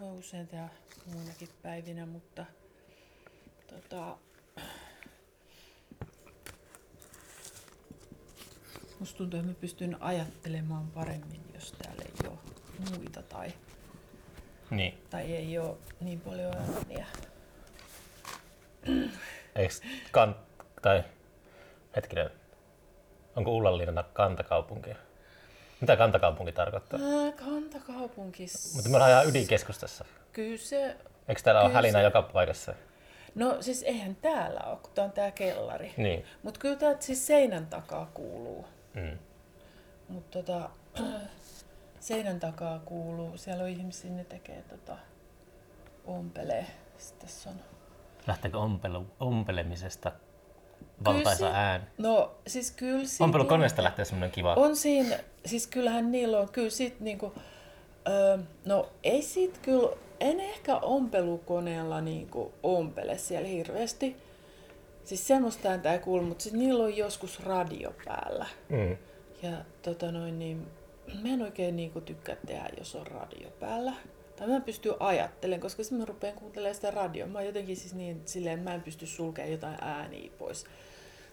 voi usein tehdä muinakin päivinä, mutta tota, musta tuntuu, että mä pystyn ajattelemaan paremmin, jos täällä ei ole muita tai, Niin. tai ei ole niin paljon ääniä. Eikö kan... tai hetkinen, onko Ullanlinnana kantakaupunki? Mitä kantakaupunki tarkoittaa? Ää, Kantakaupunkissa. Mutta me ollaan ihan ydinkeskustassa. Kyllä se... Eikö täällä ole hälinä se- joka paikassa? No siis eihän täällä ole, kun tää on tää kellari. Niin. Mutta kyllä täältä siis seinän takaa kuuluu. Mm. Mutta tota, seinän takaa kuuluu, siellä on ihmisiä, ne tekee tota, ompelee. Sitten tässä on... Lähteekö ompelu, ompelemisesta valtaisa Kyllä se- ääni? No siis kyllä siitä Ompelukoneesta lähtee semmoinen kiva. On siinä, siis kyllähän niillä on, kyllä sit niinku, öö, no ei sit kyllä, en ehkä ompelukoneella niinku ompele siellä hirveästi. Siis semmoista ääntä ei kuulu, mutta sit niillä on joskus radio päällä. Mm. Ja tota noin, niin mä en oikein niinku tykkää tehdä, jos on radio päällä. Tai mä en pysty ajattelemaan, koska sitten mä rupean kuuntelemaan sitä radioa. Mä jotenkin siis niin silleen, mä en pysty sulkemaan jotain ääniä pois.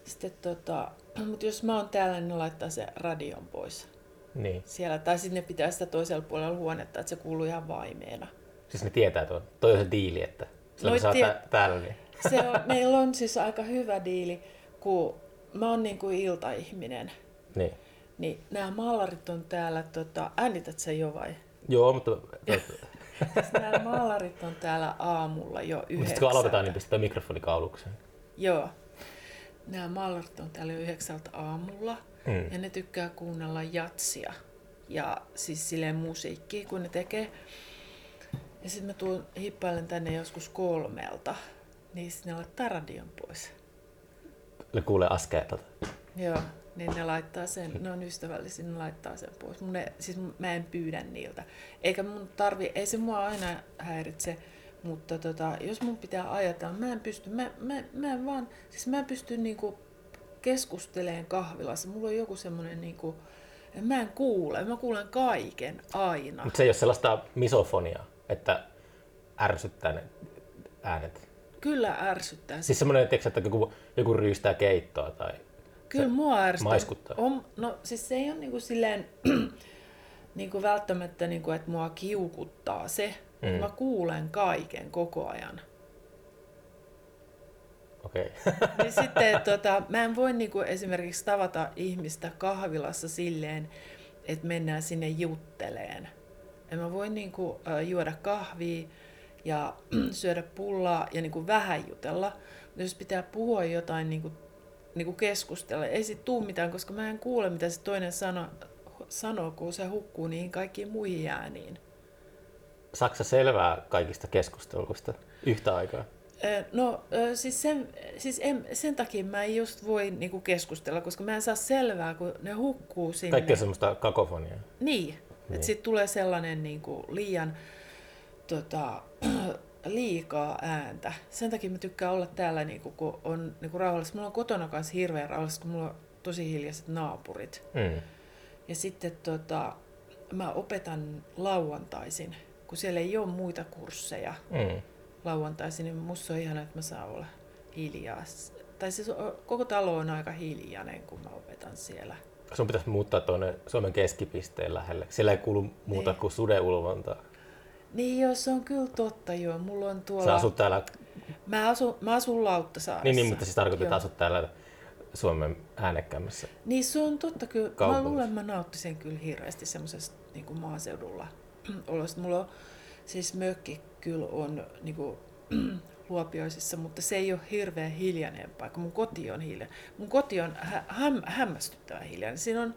Sitten tota, mutta jos mä oon täällä, niin laittaa se radion pois Niin. siellä. Tai sitten ne pitää sitä toisella puolella huonetta, että se kuuluu ihan vaimeena. Siis ne tietää tuon. Toi on se diili, että silloin No oot tie- tä- täällä, niin Se on, meillä on siis aika hyvä diili, kun mä oon niin kuin iltaihminen. niin. Niin nämä maalarit on täällä, tota, äänität sä jo vai? Joo, mutta Nämä maalarit on täällä aamulla jo sitten yhdeksältä. kun aloitetaan, niin pistetään mikrofoni kaulukseen. Joo. Nämä maalarit on täällä jo yhdeksältä aamulla. Mm. Ja ne tykkää kuunnella jatsia. Ja siis silleen musiikkia, kun ne tekee. Ja sitten mä tuun hippailen tänne joskus kolmelta. Niin sitten ne laittaa radion pois. Ne kuulee askeelta. Joo, niin ne laittaa sen, ne on ystävällisiä, ne laittaa sen pois. Mun ne, siis mä en pyydä niiltä. Eikä mun tarvi, ei se mua aina häiritse, mutta tota, jos mun pitää ajatella, mä en pysty, mä, mä, mä en vaan, siis mä en pysty niinku keskusteleen kahvilassa. Mulla on joku semmonen niinku, mä en kuule, mä kuulen kaiken aina. Mutta se ei ole sellaista misofonia, että ärsyttää ne äänet. Kyllä ärsyttää. Siis semmoinen, tiedätkö, että joku, joku ryystää keittoa tai... Kyllä mua ärsyttää. maiskuttaa. On, no siis se ei ole niinku silleen, niinku välttämättä, niinku, että mua kiukuttaa se. Mm. Mä kuulen kaiken koko ajan. Okei. Niin sitten tota, mä en voi niinku esimerkiksi tavata ihmistä kahvilassa silleen, että mennään sinne jutteleen. En mä voi niinku, äh, juoda kahvia ja syödä pullaa ja niinku vähän jutella. Mutta jos pitää puhua jotain, niinku, niinku keskustella, ei sit tuu mitään, koska mä en kuule, mitä se toinen sano, sanoo, kun se hukkuu niihin kaikkiin muihin ääniin. Saksa selvää kaikista keskusteluista yhtä aikaa. No siis sen, siis en, sen takia mä en just voi niinku keskustella, koska mä en saa selvää, kun ne hukkuu sinne. Kaikki on semmoista kakofoniaa. Niin, Niin. että sitten tulee sellainen niinku liian tota, liikaa ääntä. Sen takia mä tykkään olla täällä, niinku, kun on niinku rauhallista. Mulla on kotona kanssa hirveän rauhallista, kun mulla on tosi hiljaiset naapurit. Mm. Ja sitten tota, mä opetan lauantaisin, kun siellä ei ole muita kursseja Mm. lauantaisin, niin musta on ihana, että mä saan olla hiljaa. Tai siis koko talo on aika hiljainen, kun mä opetan siellä. Sun pitäisi muuttaa tuonne Suomen keskipisteen lähelle. Siellä ei kuulu muuta Niin. kuin sudenulvontaa. Niin joo, se on kyllä totta joo. Mulla on tuolla... Sä asut täällä, Mä asun, mä asun Lauttasaaressa. niin, niin mutta siis tarkoitat, että asut täällä Suomen äänekkämmässä. Niin se on totta kyllä. Kaupungissa. Mä luulen, mä nauttisin kyllä hirveästi semmoisesta niin maaseudulla olosta. Mulla on siis mökki kyllä on niin kuin, Luopioisissa, mutta se ei ole hirveän hiljainen paikka. Mun koti on hiljainen. Mun koti on hä- häm- hämmästyttävän hiljainen. Siinä on,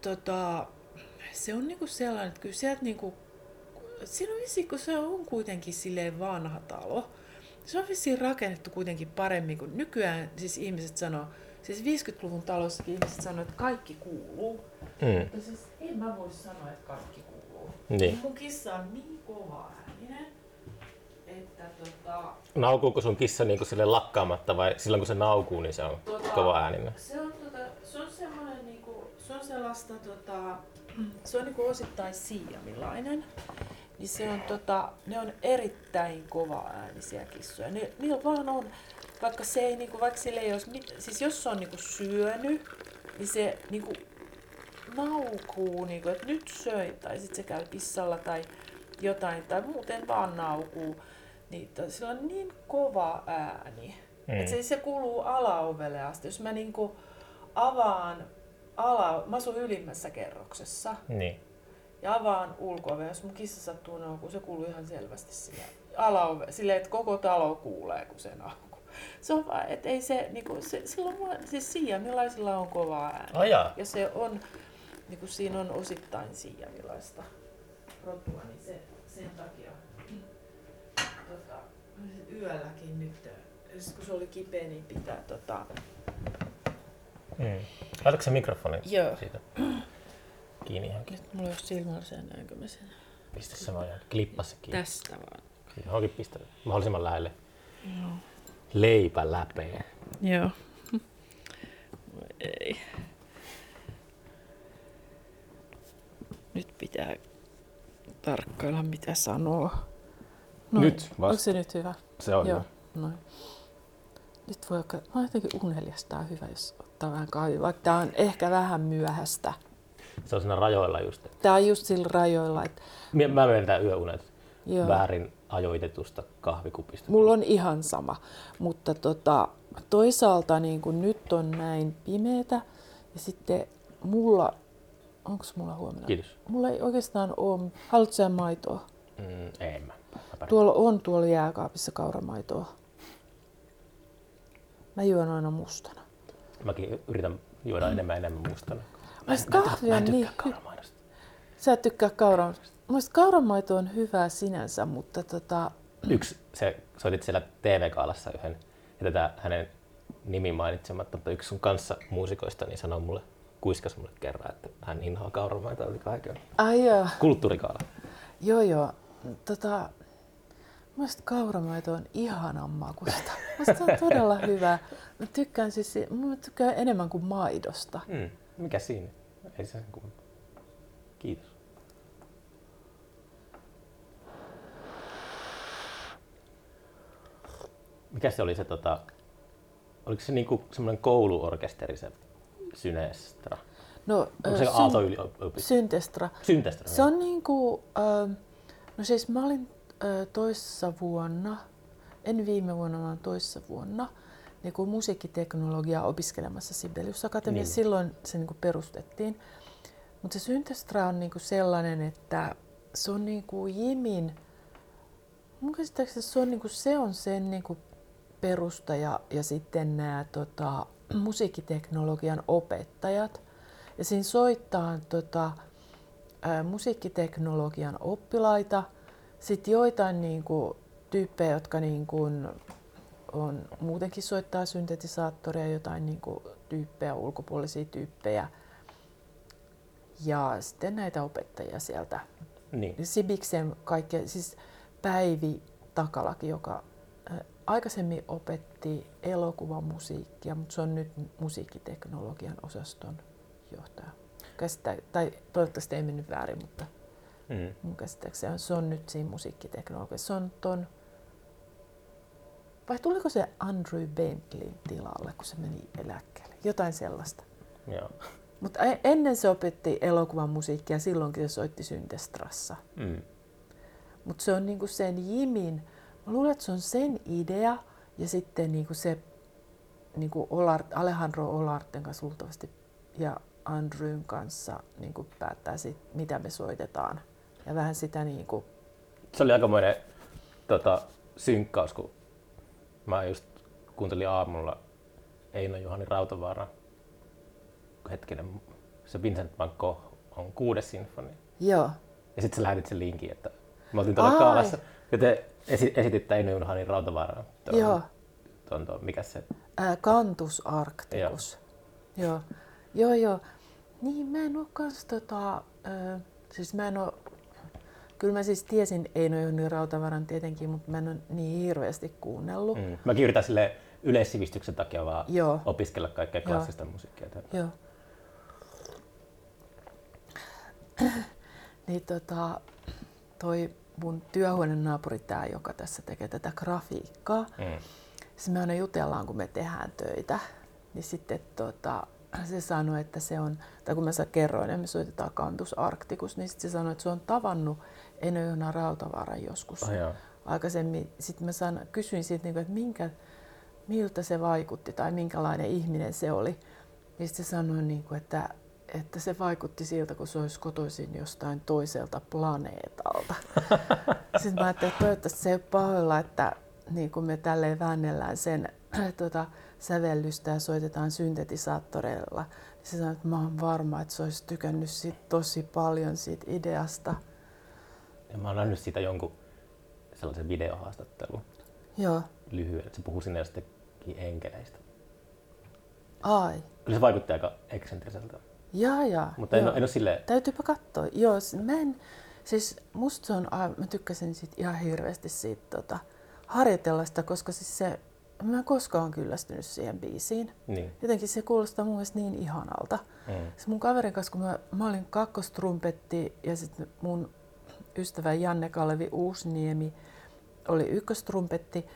tota, se on niinku sellainen, että kyllä sieltä niinku, siinä on vissiin, kun se on kuitenkin silleen vanha talo, se on vissiin rakennettu kuitenkin paremmin kuin nykyään, siis ihmiset sanoo, siis 50-luvun talossakin ihmiset sanoo, että kaikki kuuluu. Mm. Mutta siis en mä voi sanoa, että kaikki kuuluu. Niin. Mun kissa on niin kova ääninen, että tota, Naukuuko sun kissa niin sille lakkaamatta vai silloin kun se naukuu, niin se on Tota, kova ääninen? Se on, tota, se on semmoinen, niinku, se on sellaista, tota, se on niinku osittain siamilainen. niin se on tota, ne on erittäin kova äänisiä kissoja. Ne, niillä vaan on, vaikka se ei, niinku, vaikka sille ei olisi siis jos se on niinku syönyt, niin se niinku naukuu, niinku, että nyt söin, tai sitten se käy tissalla tai jotain, tai muuten vaan naukuu. Niin sillä on niin kova ääni, mm. että se, se kuuluu alaovelle asti. Jos mä niinku avaan ala, mä asun ylimmässä kerroksessa, Niin. ja avaan ulko jos mun kissa sattuu naukuu, se kuuluu ihan selvästi sille alaove, silleen, että koko talo kuulee, kun se naukuu. Se on vaan, että ei se, niinku, se silloin mulla, siis siiamilaisilla on kova ääni. Ajaa. Ja se on, niinku siinä on osittain siiamilaista rotua, niin se, sen takia tota, yölläkin nyt, kun se oli kipeä, niin pitää tota, Mm. Laitatko se mikrofoni Joo. siitä kiinni johonkin? nyt mulla ei ole silmällä sen näinkö mä sen. Pistä se vaan klippa se kiinni. Tästä vaan. Johonkin pistä mahdollisimman lähelle. Joo. Leipä läpeä. Joo. Ei. Nyt pitää tarkkailla, mitä sanoo. Nyt vasta. Onko se nyt hyvä? Se on Joo. hyvä. Noin. Nyt voi mä oon jotenkin unelias, tää on hyvä, jos ottaa vähän kahvia, vaikka tää on ehkä vähän myöhäistä. Se on siinä rajoilla just. että- Tää on just sillä rajoilla, että Mie- Mä menen yöunet joo. väärin ajoitetusta kahvikupista. Mulla on ihan sama, mutta tota, toisaalta niin kun nyt on näin pimeätä ja sitten mulla, onko mulla huomenna? Kiitos. Mulla ei oikeastaan ole, haluatko sä maitoa? Mm, ei mä. Tuolla on tuolla jääkaapissa kauramaitoa. Mä juon aina mustana. Mäkin yritän juoda enemmän enemmän mustana. Mä en- kahvi mä en tykkää niin kauramaidosta. Sä et tykkää kauramaitoa. Mielestäni kauramaito on hyvää sinänsä, mutta tota, Yksi, se soitit siellä TV-kaalassa yhden, ja tätä hänen nimi mainitsematta, mutta yksi sun kanssa muusikoista niin sanoi mulle, kuiskas mulle kerran, että hän inhoaa kauramaita oli kaiken. ai joo, Kulttuurikaala. joo joo. Tota, Mielestäni kauramaito on ihanan makusta. Mielestäni se on todella hyvä. Mä tykkään siis, mä tykkään enemmän kuin maidosta. Mm. Mikä siinä? Ei se sen kuulu. Kiitos. Mikä se oli se, tota, oliko se niinku semmoinen kouluorkesteri se Synestra? No, Onko se syn- yliopisto? Syntestra. Syntestra. Se on niinku, ö, no siis mä olin toissa vuonna, en viime vuonna, vaan toissa vuonna, niin kuin musiikkiteknologiaa opiskelemassa Sibelius Akatemiassa. Niin. Silloin se niinku perustettiin. Mutta se Syntestra on niinku sellainen, että se on niinku Jimin, mun käsittääkseni se on, niinku, se on sen niinku perustaja ja sitten nämä tota, musiikkiteknologian opettajat. Ja siinä soittaa tota, ää, musiikkiteknologian oppilaita, sitten joitain niinku, tyyppejä, jotka niinku, on, muutenkin soittaa syntetisaattoria, jotain niinku, tyyppejä, ulkopuolisia tyyppejä. Ja sitten näitä opettajia sieltä. Niin. Sibiksen kaikkea, siis Päivi Takalaki, joka aikaisemmin opetti elokuvamusiikkia, mutta se on nyt musiikkiteknologian osaston johtaja. Käsittä, tai toivottavasti ei mennyt väärin, mutta Mm. mun käsittääkseni se on nyt siinä musiikkiteknologiassa. Se on ton, vai tuliko se Andrew Bentleyn tilalle, kun se meni eläkkeelle? Jotain sellaista. Joo. Mutta ennen se opetti elokuvan musiikkia, silloinkin se soitti Syntestrassa. Mm. Mutta se on niinku sen Jimin, mä luulen, että se on sen idea ja sitten niinku se niinku Olart, Alejandro Olarten kanssa luultavasti ja Andrewn kanssa niinku päättää sit, mitä me soitetaan. Ja vähän sitä niinku, Se oli aikamoinen tota, synkkaus, kun mä just kuuntelin aamulla Eino Juhani Rautavaara. Hetkinen, se Vincent van Gogh on kuudes sinfonia. joo, Ja sitten sä lähetit sen linkin, että me oltiin tuolla kaalassa, ja te esi- esititte Eino Juhani Rautavaaraa. Tuon- joo, Tuon, tuon, mikä se? ää, Cantus Arcticus. Joo. joo, joo. Niin mä en oo kans tota, ö, siis mä en oo, kyllä mä siis tiesin Eino Jouni Rautavaran tietenkin, mutta mä en ole niin hirveästi kuunnellut. Mm. Mäkin yritän sille yleissivistyksen takia vaan Joo. opiskella kaikkea klassista musiikkia. Joo. niin tota, toi mun työhuoneen naapuri tämä, joka tässä tekee tätä grafiikkaa. Mm. Siis me aina jutellaan, kun me tehdään töitä. Niin sitten tota, se sanoi, että se on, tai kun mä sä kerroin, että me soitetaan Kantus Arcticus, niin sitten se sanoi, että se on tavannut Eno Rautavaaran joskus oh, aikaisemmin. Sitten mä san, kysyin siitä, niinku, että minkä, miltä se vaikutti tai minkälainen ihminen se oli. Niin se sanoi, niinku, että, että se vaikutti siltä, kun se olisi kotoisin jostain toiselta planeetalta. Sitten mä ajattelin, että toivottavasti se ei ole pahoilla, että niin kuin me tälleen väännellään sen tota, sävellystä ja soitetaan syntetisaattoreilla, niin se sanoi, että mä oon varma, että se olisi tykännyt siitä tosi paljon siitä ideasta. Ja mä oon nähnyt siitä jonkun sellaisen videohaastattelun. Joo. Lyhyen, että se puhuu sinne jostakin enkeleistä. Ai. Kyllä se vaikutti aika eksentriseltä. Jaa, jaa. Mutta en, en ole silleen... Täytyypä katsoa. Joo, mä en, siis musta se on, mä tykkäsin sit ihan hirveästi siitä tota, harjoitella sitä, koska siis se Mä en koskaan kyllästynyt siihen biisiin. Niin. Jotenkin se kuulostaa mun mielestä niin ihanalta. Mm. Se mun kaverin kanssa, kun mä, mä olin kakkostrumpetti ja sitten mun ystävä Janne Kalevi Uusniemi oli ykköstrumpetti.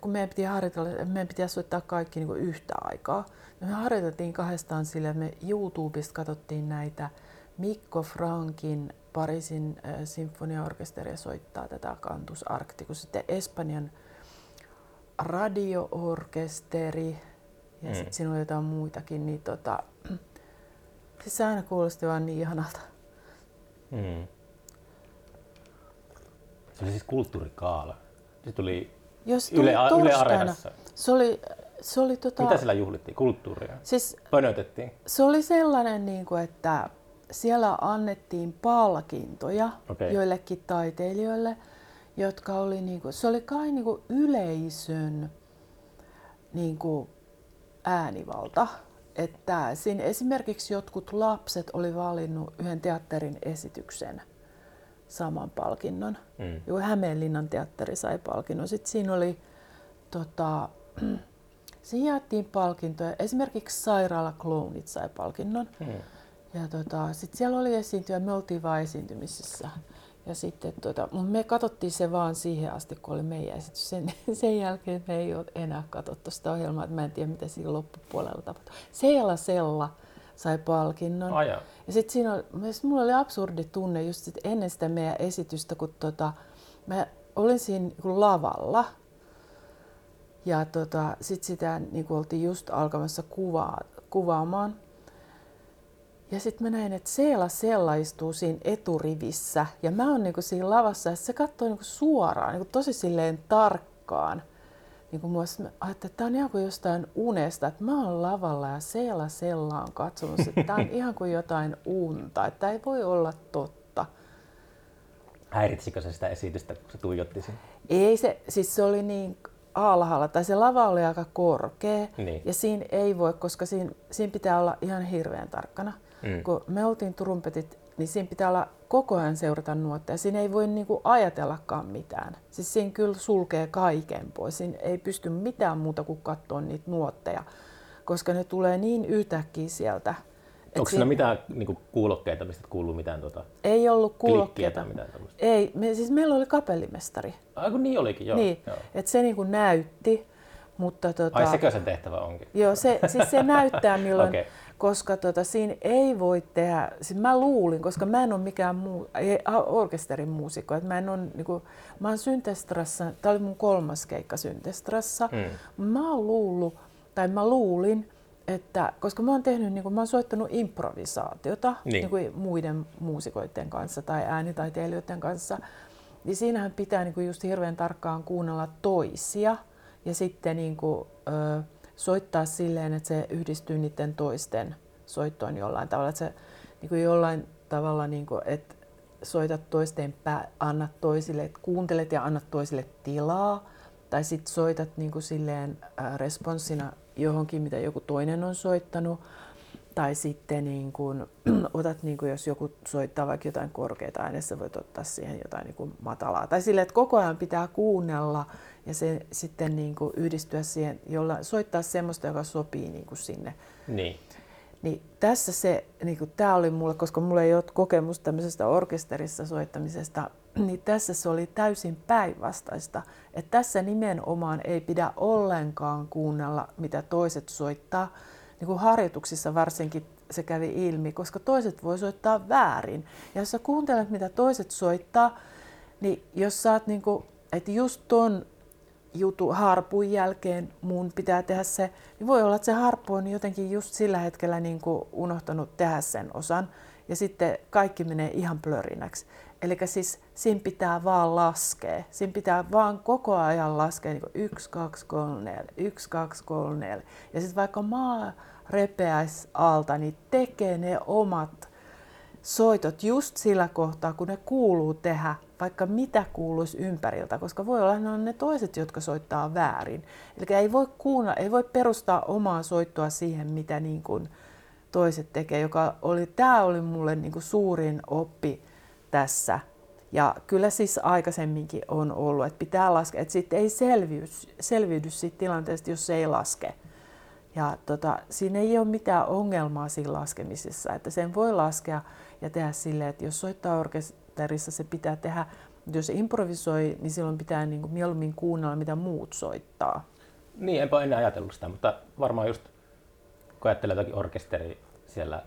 Kun meidän piti harjoitella, meidän piti soittaa kaikki niin yhtä aikaa. Ja me harjoiteltiin kahdestaan sillä, että me YouTubesta katsottiin näitä Mikko Frankin Pariisin äh, sinfoniaorkesteria soittaa tätä Cantus Arcticus. Sitten Espanjan radioorkesteri ja mm. sitten siinä oli jotain muitakin, niin tota, siis se aina kuulosti vaan niin ihanalta. Mm. Se oli siis kulttuurikaala. Se tuli Jos Yle, Yle Areenassa. Se oli, se oli tota, Mitä siellä juhlittiin? Kulttuuria? Siis, Pönötettiin? Se oli sellainen, niin kuin, että siellä annettiin palkintoja okay. joillekin taiteilijoille – jotka oli, niin kuin, se oli kai niin kuin yleisön niin kuin äänivalta. Että siinä esimerkiksi jotkut lapset oli valinnut yhden teatterin esityksen saman palkinnon. Mm. Joo, Hämeenlinnan teatteri sai palkinnon. Sitten siinä oli, tota, siinä jaettiin palkintoja. Esimerkiksi sairaalaklounit sai palkinnon. Mm. Ja tota, sitten siellä oli esiintyjä, me oltiin vain esiintymisissä. Ja sitten tuota, me katsottiin se vaan siihen asti, kun oli meidän esitys. Sen, sen jälkeen me ei ole enää katsottu sitä ohjelmaa, että mä en tiedä, mitä siinä loppupuolella tapahtui. Seela Sella sai palkinnon. Oh, ja sitten siinä oli, mulla oli absurdi tunne just sit ennen sitä meidän esitystä, kun tota, mä olin siinä niin lavalla. Ja tota, sitten sitä niin oltiin just alkamassa kuvaa, kuvaamaan. Ja sitten mä näin, että Seela Sella istuu siinä eturivissä ja mä oon niinku siinä lavassa ja se katsoo niinku suoraan, niinku tosi silleen tarkkaan. Niinku mä ajattelin, että tämä on ihan kuin jostain unesta, että mä oon lavalla ja Seela Sella on katsonut, että tämä on ihan kuin jotain unta, että tämä ei voi olla totta. Häiritsikö se sitä esitystä, kun se tuijotti sen? Ei se, siis se oli niin alhaalla, tai se lava oli aika korkea, niin. ja siinä ei voi, koska siinä, siinä pitää olla ihan hirveän tarkkana. Mm. Kun me oltiin trumpetit, niin siinä pitää olla koko ajan seurata nuotteja. Siinä ei voi niinku ajatellakaan mitään. Siis siinä kyllä sulkee kaiken pois. Siinä ei pysty mitään muuta kuin katsoa niitä nuotteja, koska ne tulee niin yhtäkkiä sieltä. Onko siinä mitään niinku, kuulokkeita, mistä kuuluu mitään tota, Ei ollut kuulokkeita. Tai mitään ei, me, siis meillä oli kapellimestari. Ai kun niin olikin, joo. Niin, joo. Et se niinku näytti, mutta tota, Ai sekö sen tehtävä onkin? Joo, se, siis se näyttää milloin, okay koska tota, siinä ei voi tehdä, siis mä luulin, koska mä en ole mikään muu, ei, orkesterin muusikko, että mä en ole, niin kuin, mä oon Syntestrassa, tämä oli mun kolmas keikka Syntestrassa, mm. mä oon luullut, tai mä luulin, että koska mä oon tehnyt, niin kuin, mä oon soittanut improvisaatiota niin. Niin kuin muiden muusikoiden kanssa tai äänitaiteilijoiden kanssa, niin siinähän pitää niin kuin just hirveän tarkkaan kuunnella toisia ja sitten niin kuin, ö, soittaa silleen, että se yhdistyy niiden toisten soittoon jollain tavalla. Että se niin kuin jollain tavalla, niin kuin, että soitat toisten pää, annat toisille, että kuuntelet ja annat toisille tilaa. Tai sitten soitat niin kuin silleen äh, responssina johonkin, mitä joku toinen on soittanut. Tai sitten niin kuin, otat, niin kuin jos joku soittaa vaikka jotain korkeita äänessä, voit ottaa siihen jotain niin matalaa. Tai silleen, että koko ajan pitää kuunnella ja se sitten niin kuin yhdistyä siihen, jolla soittaa semmoista, joka sopii niin kuin sinne. Niin. Niin tässä se, niin kuin tämä oli mulle, koska mulla ei ole kokemusta tämmöisestä orkesterissa soittamisesta, niin tässä se oli täysin päinvastaista. Että tässä nimenomaan ei pidä ollenkaan kuunnella, mitä toiset soittaa. Niin kuin harjoituksissa varsinkin se kävi ilmi, koska toiset voi soittaa väärin. Ja jos sä kuuntelet, mitä toiset soittaa, niin jos sä oot niin kuin, että just ton jutu harpun jälkeen mun pitää tehdä se, niin voi olla, että se harppu on jotenkin just sillä hetkellä niin kuin unohtanut tehdä sen osan ja sitten kaikki menee ihan plörinäksi. Eli siis siinä pitää vaan laskea. Siinä pitää vaan koko ajan laskea niin 1, 2, 3, 4, 1, 2, 3, 4. Ja sitten vaikka maa repeäisi alta, niin tekee ne omat soitot just sillä kohtaa, kun ne kuuluu tehdä, vaikka mitä kuuluisi ympäriltä, koska voi olla, että ne on ne toiset, jotka soittaa väärin. Eli ei voi, kuuna, ei voi perustaa omaa soittoa siihen, mitä niin kuin toiset tekee, joka oli, tämä oli mulle niin kuin suurin oppi tässä. Ja kyllä siis aikaisemminkin on ollut, että pitää laskea, että sitten ei selviydy, selviydy siitä tilanteesta, jos se ei laske. Ja tota, siinä ei ole mitään ongelmaa siinä laskemisessa, että sen voi laskea ja tehdä silleen, että jos soittaa orkesterissa, se pitää tehdä, mutta jos improvisoi, niin silloin pitää niin kuin mieluummin kuunnella, mitä muut soittaa. Niin, enpä enää ajatellut sitä, mutta varmaan just kun ajattelee jotakin orkesteria siellä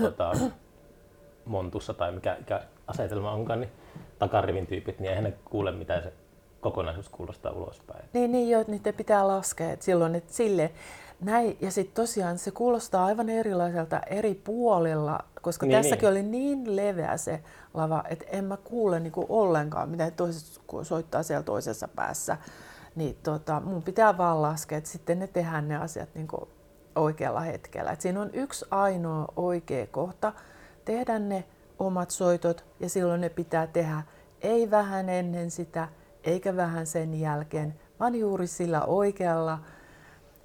tota, Montussa tai mikä, mikä asetelma onkaan, niin takarivin tyypit, niin eihän ne kuule, mitä se kokonaisuus kuulostaa ulospäin. Niin, niin jo, niitä pitää laskea. Että silloin, että sille, näin, ja sitten tosiaan se kuulostaa aivan erilaiselta eri puolilla, koska niin, tässäkin niin. oli niin leveä se lava, että en mä kuule niinku ollenkaan, mitä toiset soittaa siellä toisessa päässä. Niin tota, mun pitää vaan laskea, että sitten ne tehdään ne asiat niinku oikealla hetkellä. Et siinä on yksi ainoa oikea kohta tehdä ne omat soitot ja silloin ne pitää tehdä ei vähän ennen sitä eikä vähän sen jälkeen, vaan juuri sillä oikealla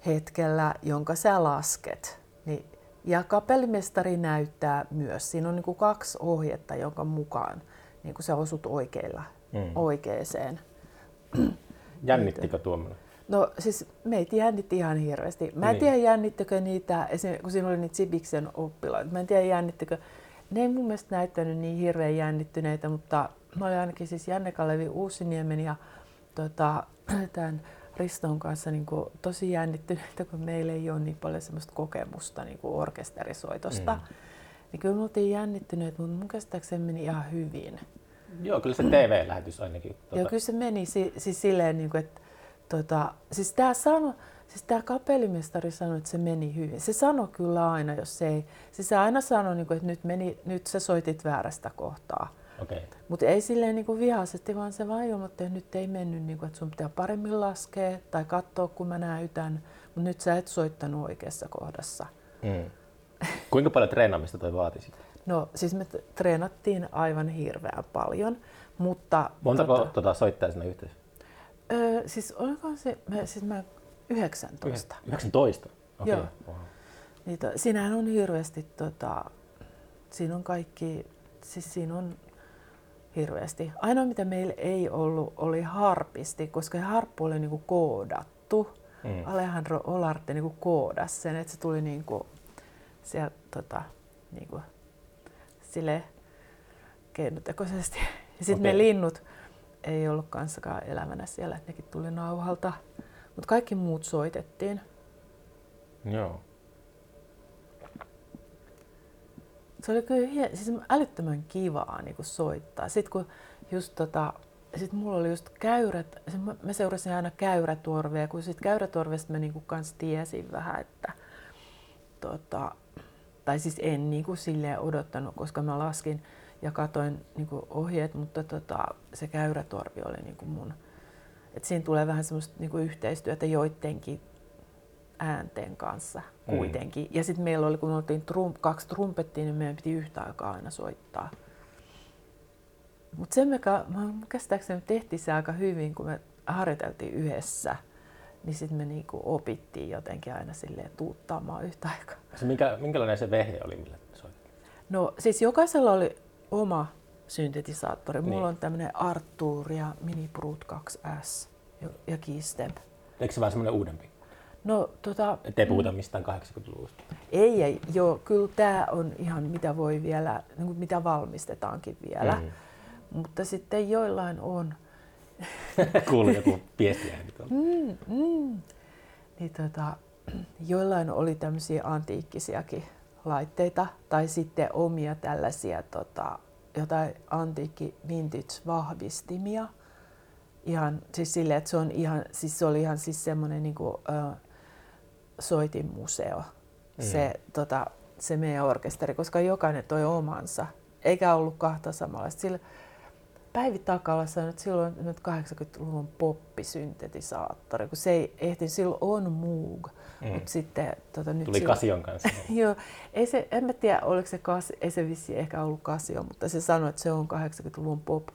hetkellä, jonka sä lasket. Niin, ja kapellimestari näyttää myös. Siinä on niin kuin kaksi ohjetta, jonka mukaan niin kuin sä osut oikeilla, mm. oikeeseen. Jännittikö tuommoinen? No siis meitä jännitti ihan hirveästi. Mä en niin. tiedä jännittikö niitä, kun siinä oli niitä Sibiksen oppilaita, mä en tiedä jännittikö. Ne ei mun mielestä näyttänyt niin hirveän jännittyneitä, mutta mä olin ainakin siis Janne Kalevi Uusiniemen ja tota, tämän Riston kanssa niin kuin, tosi jännittyneitä, kun meillä ei ole niin paljon semmoista kokemusta niin kuin orkesterisoitosta. Mm. Niin kyllä me oltiin jännittyneet, mutta mun käsittääkseni meni ihan hyvin. Joo, kyllä se TV-lähetys ainakin. Tuota... Joo, kyllä se meni si- siis silleen, niin kuin, että tota, siis tämä sano, siis tämä kapellimestari sanoi, että se meni hyvin. Se sanoi kyllä aina, jos se ei. Siis se aina sanoi, niin kuin, että nyt, meni, nyt sä soitit väärästä kohtaa. Okay. Mutta ei silleen niin kuin vihaisesti, vaan se vaan ilmoitti, että nyt ei mennyt, niin kuin, että sun pitää paremmin laskea tai katsoa, kun mä näytän. Mutta nyt sä et soittanut oikeassa kohdassa. Mm. Kuinka paljon treenaamista toi vaati sitä? No siis me treenattiin aivan hirveän paljon, mutta... Montako tota, tota soittaa sinne yhteensä? Öö, siis oliko se, mä, siis mä 19. 19? Okay. Joo. Wow. Niin to, siinähän on hirveästi, tota, siinä on kaikki, siis siinä on hirveästi. Ainoa mitä meillä ei ollut oli harpisti, koska harppu oli niinku koodattu. Mm. Alejandro Olarte niinku koodasi sen, että se tuli niinku sieltä tota, niinku, sille keinotekoisesti. Ja sitten okay. ne linnut ei ollut kanssakaan elävänä siellä, että nekin tuli nauhalta. Mutta kaikki muut soitettiin. Joo. Se oli kyllä hien, siis älyttömän kivaa niin kuin soittaa. Sitten kun just tota, sit mulla oli just käyrät, mä seurasin aina käyrätorvea, kun sit käyrätorvesta mä niinku kans tiesin vähän, että tota, tai siis en niinku silleen odottanut, koska mä laskin ja katoin niinku ohjeet, mutta tota, se käyrätorvi oli niinku mun, että siinä tulee vähän semmoista niinku yhteistyötä joidenkin äänten kanssa mm. kuitenkin. Mm. Ja sitten meillä oli, kun oltiin trum, kaksi trumpettia, niin meidän piti yhtä aikaa aina soittaa. Mutta sen me käsittääkseni tehtiin se aika hyvin, kun me harjoiteltiin yhdessä, niin sitten me niinku opittiin jotenkin aina silleen tuuttaamaan yhtä aikaa. Se minkä, minkälainen se vehje oli, millä soittiin? No siis jokaisella oli oma syntetisaattori. Niin. Mulla on tämmöinen Artur ja Mini Brute 2S ja Keystep. Eikö se vähän semmoinen uudempi? No, tota, Ettei puhuta mistään 80-luvusta. Ei, ei. Joo, kyllä tämä on ihan mitä voi vielä, niin kuin mitä valmistetaankin vielä. Mm. Mutta sitten joillain on. Kuuluu joku tuolla. Mm, mm. Niin tota, joillain oli tämmöisiä antiikkisiakin laitteita tai sitten omia tällaisia tota, jotain antiikki vintage vahvistimia. Ihan siis silleen, että se on ihan, siis se oli ihan siis semmoinen niin kuin, soitinmuseo, mm. se, tota, se meidän orkesteri, koska jokainen toi omansa, eikä ollut kahta samanlaista. Sillä Päivi Takala sanoi, että silloin nyt 80-luvun poppisyntetisaattori, kun se ei ehti, silloin on Moog. Mm. Mut sitten, tota, nyt Tuli silloin, Kasion kanssa. joo, ei se, en mä tiedä, oliko se, kas, ei se vissi ehkä ollut Kasio, mutta se sanoi, että se on 80-luvun pop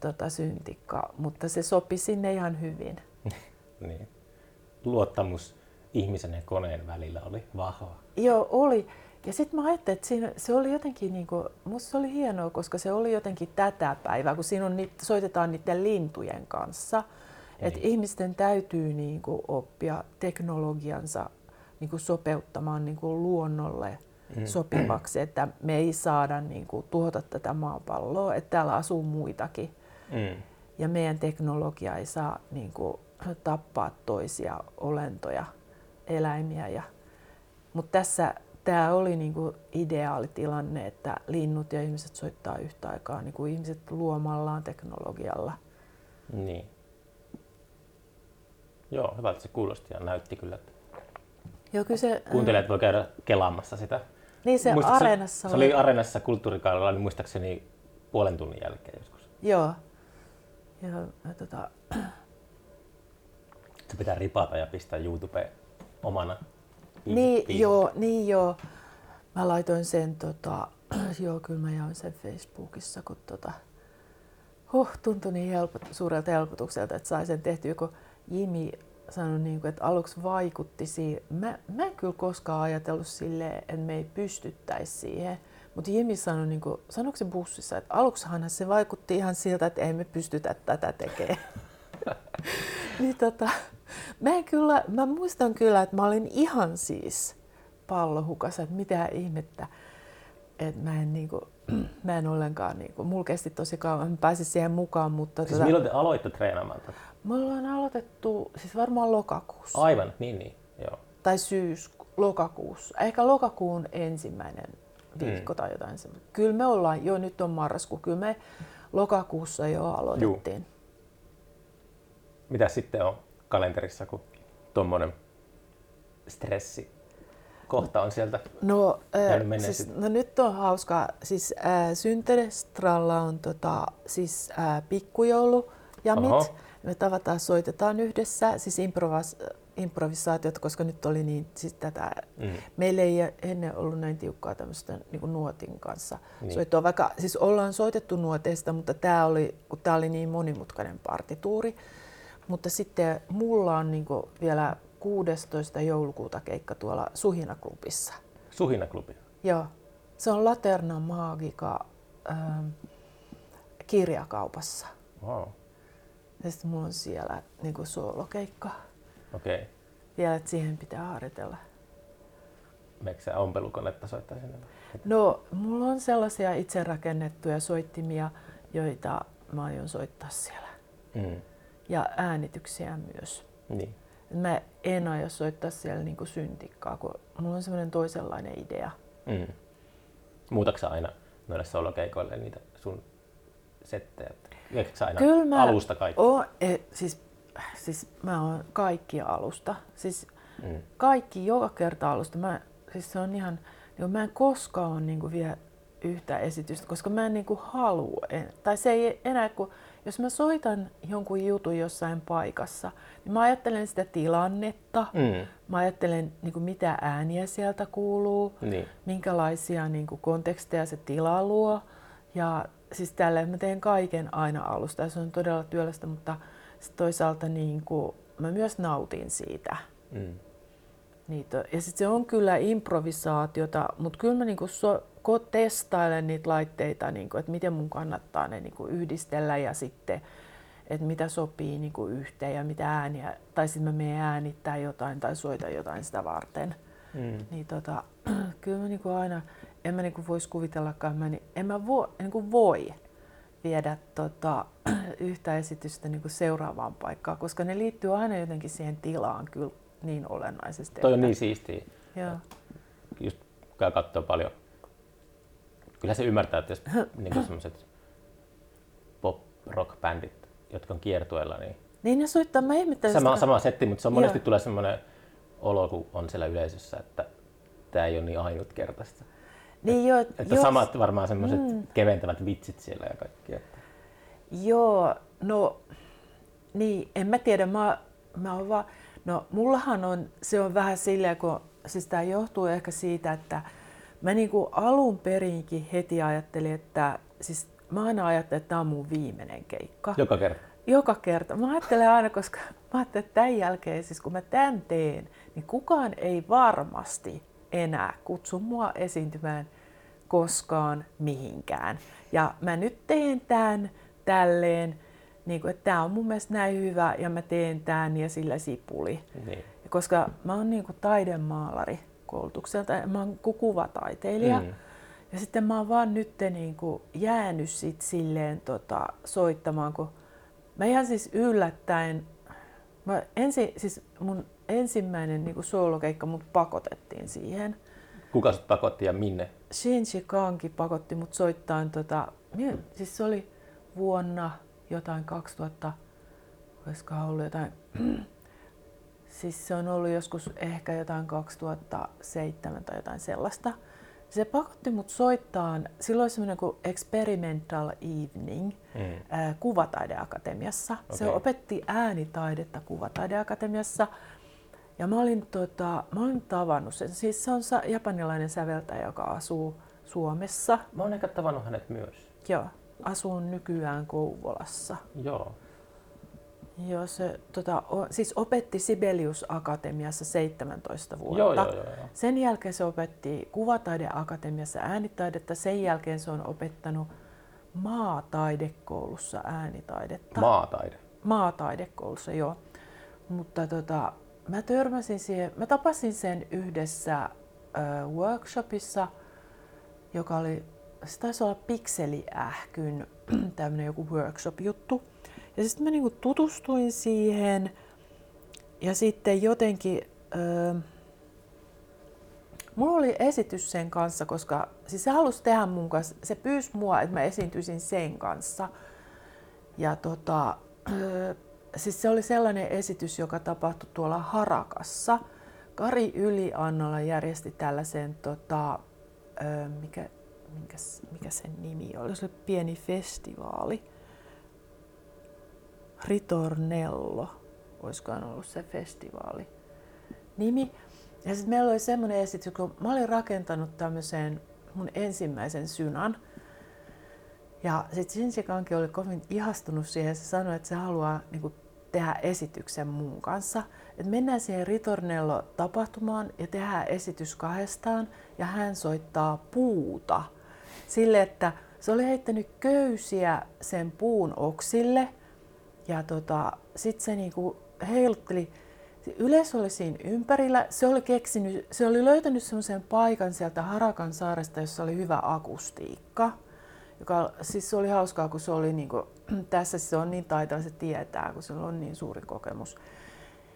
tota, syntikka, mutta se sopi sinne ihan hyvin. niin. Luottamus ihmisen ja koneen välillä oli vahva. Joo, oli. Ja sitten mä ajattelin, että siinä, se oli jotenkin, niin kuin, musta se oli hienoa, koska se oli jotenkin tätä päivää, kun siinä on, soitetaan niiden lintujen kanssa. Niin. Että ihmisten täytyy niin kuin, oppia teknologiansa niin kuin, sopeuttamaan niin kuin, luonnolle mm. sopivaksi, että me ei saada niin kuin, tuhota tätä maapalloa, että täällä asuu muitakin. Mm. Ja meidän teknologia ei saa niin kuin, tappaa toisia olentoja, eläimiä. Ja, mutta tässä tämä oli niinku ideaalitilanne, että linnut ja ihmiset soittaa yhtä aikaa, niinku ihmiset luomallaan teknologialla. Niin. Joo, hyvältä se kuulosti ja näytti kyllä. Että Joo, kyllä se, Kuuntelijat voi käydä kelaamassa sitä. Niin se areenassa Se oli areenassa kulttuurikaudella, niin muistaakseni puolen tunnin jälkeen joskus. Joo. Ja, ja tota... Se pitää ripata ja pistää YouTubeen omana niin, joo, niin joo. Mä laitoin sen, tota, joo, kyllä mä jaoin sen Facebookissa, kun tota, huh, tuntui niin helpot, suurelta helpotukselta, että sai sen tehtyä, kun Jimi sanoi, niin kuin, että aluksi vaikutti siihen. Mä, mä en kyllä koskaan ajatellut silleen, että me ei pystyttäisi siihen. Mutta Jimi sanoi, niin kuin, sanoiko se bussissa, että aluksihan se vaikutti ihan siltä, että ei me pystytä tätä tekemään. niin tota, Mä, kyllä, mä muistan kyllä, että mä olin ihan siis pallohukassa, että mitä ihmettä. Että mä en, niinku, mä en ollenkaan, niinku, mulla kesti tosi kauan, mä pääsin siihen mukaan. Mutta siis tota, milloin te aloitte treenaamaan tätä? Me ollaan aloitettu siis varmaan lokakuussa. Aivan, niin niin, joo. Tai syys, lokakuussa. Ehkä lokakuun ensimmäinen viikko hmm. tai jotain semmoista. Kyllä me ollaan, jo nyt on marraskuu, kyllä me lokakuussa jo aloitettiin. Juu. Mitä sitten on kalenterissa, kun tuommoinen stressi kohta on sieltä no, äh, siis, no nyt on hauska. Siis äh, Synterestralla on tota, siis, äh, pikkujoulu jamit. Oho. Me tavataan, soitetaan yhdessä, siis improvas, improvisaatiot, koska nyt oli niin, siis tätä, mm. meillä ei ennen ollut näin tiukkaa tämmöistä niin nuotin kanssa niin. soittoa, vaikka siis ollaan soitettu nuoteista, mutta tämä oli, kun tämä oli niin monimutkainen partituuri, mutta sitten mulla on niin vielä 16. joulukuuta keikka tuolla Suhina-klubissa. Suhina-klubi? Joo. Se on Laterna Magica ähm, kirjakaupassa. Wow. Ja sitten mulla on siellä niin kuin soolokeikka. Okei. Okay. Vielä, että siihen pitää harjoitella. Meikö se ompelukonetta soittaa sinne? No, mulla on sellaisia itse rakennettuja soittimia, joita mä aion soittaa siellä. Mm ja äänityksiä myös. Niin. Mä en aio soittaa siellä niinku syntikkaa, kun mulla on semmoinen toisenlainen idea. Mm. Muutatko aina noille solokeikoille niitä sun settejä? Viekö aina Kyllä mä alusta kaikki? O, e, siis, siis mä oon kaikki alusta. Siis mm. kaikki joka kerta alusta. Mä, siis se on ihan, niin mä en koskaan ole niin vie yhtä esitystä, koska mä en niin halua. Tai se ei enää, kun jos mä soitan jonkun jutun jossain paikassa, niin mä ajattelen sitä tilannetta, mm. mä ajattelen niin kuin mitä ääniä sieltä kuuluu, niin. minkälaisia niin kuin konteksteja se tila luo. Ja siis tällä mä teen kaiken aina alusta ja se on todella työlästä, mutta toisaalta niin kuin, mä myös nautin siitä. Mm. Niitä. Ja sitten se on kyllä improvisaatiota, mutta kyllä mä niinku so, testailen niitä laitteita, niinku, että miten mun kannattaa ne niinku yhdistellä ja sitten, että mitä sopii niinku yhteen ja mitä ääniä, tai sitten mä menen äänittää jotain tai soita jotain sitä varten. Mm. Niin tota, kyllä mä niinku aina, en mä niinku voisi kuvitellakaan, mä, en mä vo, niinku voi viedä tota, yhtä esitystä niin kuin seuraavaan paikkaan, koska ne liittyy aina jotenkin siihen tilaan kyllä niin olennaisesti. Toi on niin siistiä. Joo. Just käy katsoa paljon. Kyllä se ymmärtää, että jos niin semmoiset pop-rock-bändit, jotka on kiertueella, niin Niin ne soittaa, mä ihmettelen sama, sitä. sama setti, mutta se on monesti Joo. tulee semmoinen olo, kun on siellä yleisössä, että tämä ei ole niin ainutkertaista. Niin joo, Että joo, samat varmaan semmoiset mm. keventävät vitsit siellä ja kaikki. Että. Joo, no niin, en mä tiedä, mä, mä oon vaan, no mullahan on, se on vähän silleen, kun, siis tää johtuu ehkä siitä, että mä niinku alun perinkin heti ajattelin, että siis mä aina ajattelin, että tää on mun viimeinen keikka. Joka kerta. Joka kerta. Mä ajattelen aina, koska mä ajattelen, että tämän jälkeen, siis kun mä tämän teen, niin kukaan ei varmasti enää kutsu mua esiintymään koskaan mihinkään. Ja mä nyt teen tämän tälleen, niin kuin, että tämä on mun mielestä näin hyvä ja mä teen tämän ja sillä sipuli. Niin. Koska mä oon niin kuin taidemaalari koulutukselta, ja mä oon ku- kuvataiteilija. Mm. Ja sitten mä oon vaan nyt niin kuin jäänyt sit silleen tota, soittamaan, kun mä ihan siis yllättäen, mä ensi, siis mun ensimmäinen niin kuin soolokeikka mut pakotettiin siihen. Kuka sut pakotti ja minne? Shinji Kanki pakotti mut soittaa, tota, siis se oli vuonna jotain 2000, olisikohan ollut jotain, siis se on ollut joskus ehkä jotain 2007 tai jotain sellaista. Se pakotti mut soittaa, silloin semmoinen kuin Experimental Evening Mm. ää, Kuvataideakatemiassa. Se Okei. opetti äänitaidetta Kuvataideakatemiassa. Ja mä olin, tota, mä olin tavannut sen. Siis se on japanilainen säveltäjä, joka asuu Suomessa. Mä oon ehkä tavannut hänet myös. Joo, asuu nykyään Kouvolassa. Joo. Joo, se tota, o, siis opetti Sibelius Akatemiassa 17 vuotta. Joo, joo, joo, joo. Sen jälkeen se opetti Kuvataideakatemiassa äänitaidetta. Sen jälkeen se on opettanut maataidekoulussa äänitaidetta. Maataide. maataidekoulussa, joo. Mutta tota, mä törmäsin siihen, mä tapasin sen yhdessä äh, workshopissa, joka oli, se taisi olla Pikseliähkyn tämmönen joku workshop-juttu. Ja sitten mä niinku tutustuin siihen ja sitten jotenkin, äh, mulla oli esitys sen kanssa, koska siis se halusi tehdä mun kanssa, se pyysi mua, että mä esiintyisin sen kanssa. Ja tota, öö, siis se oli sellainen esitys, joka tapahtui tuolla Harakassa. Kari Yliannala järjesti tällaisen, tota, öö, mikä, minkäs, mikä sen nimi oli, se oli pieni festivaali. Ritornello, olisikohan ollut se festivaali nimi. Ja sitten meillä oli semmoinen esitys, kun mä olin rakentanut tämmöisen mun ensimmäisen synan, ja sitten Shinji Kanki oli kovin ihastunut siihen ja se sanoi, että se haluaa niin kuin, tehdä esityksen mun kanssa. Et mennään siihen Ritornello-tapahtumaan ja tehdään esitys kahdestaan ja hän soittaa puuta. Sille, että se oli heittänyt köysiä sen puun oksille ja tota, sitten se niinku heilutteli. Yleisö oli siinä ympärillä. Se oli, keksinyt, se oli löytänyt semmoisen paikan sieltä Harakan saaresta, jossa oli hyvä akustiikka joka siis se oli hauskaa, kun se oli niin kuin, tässä se on niin taitava, se tietää, kun sillä on niin suuri kokemus.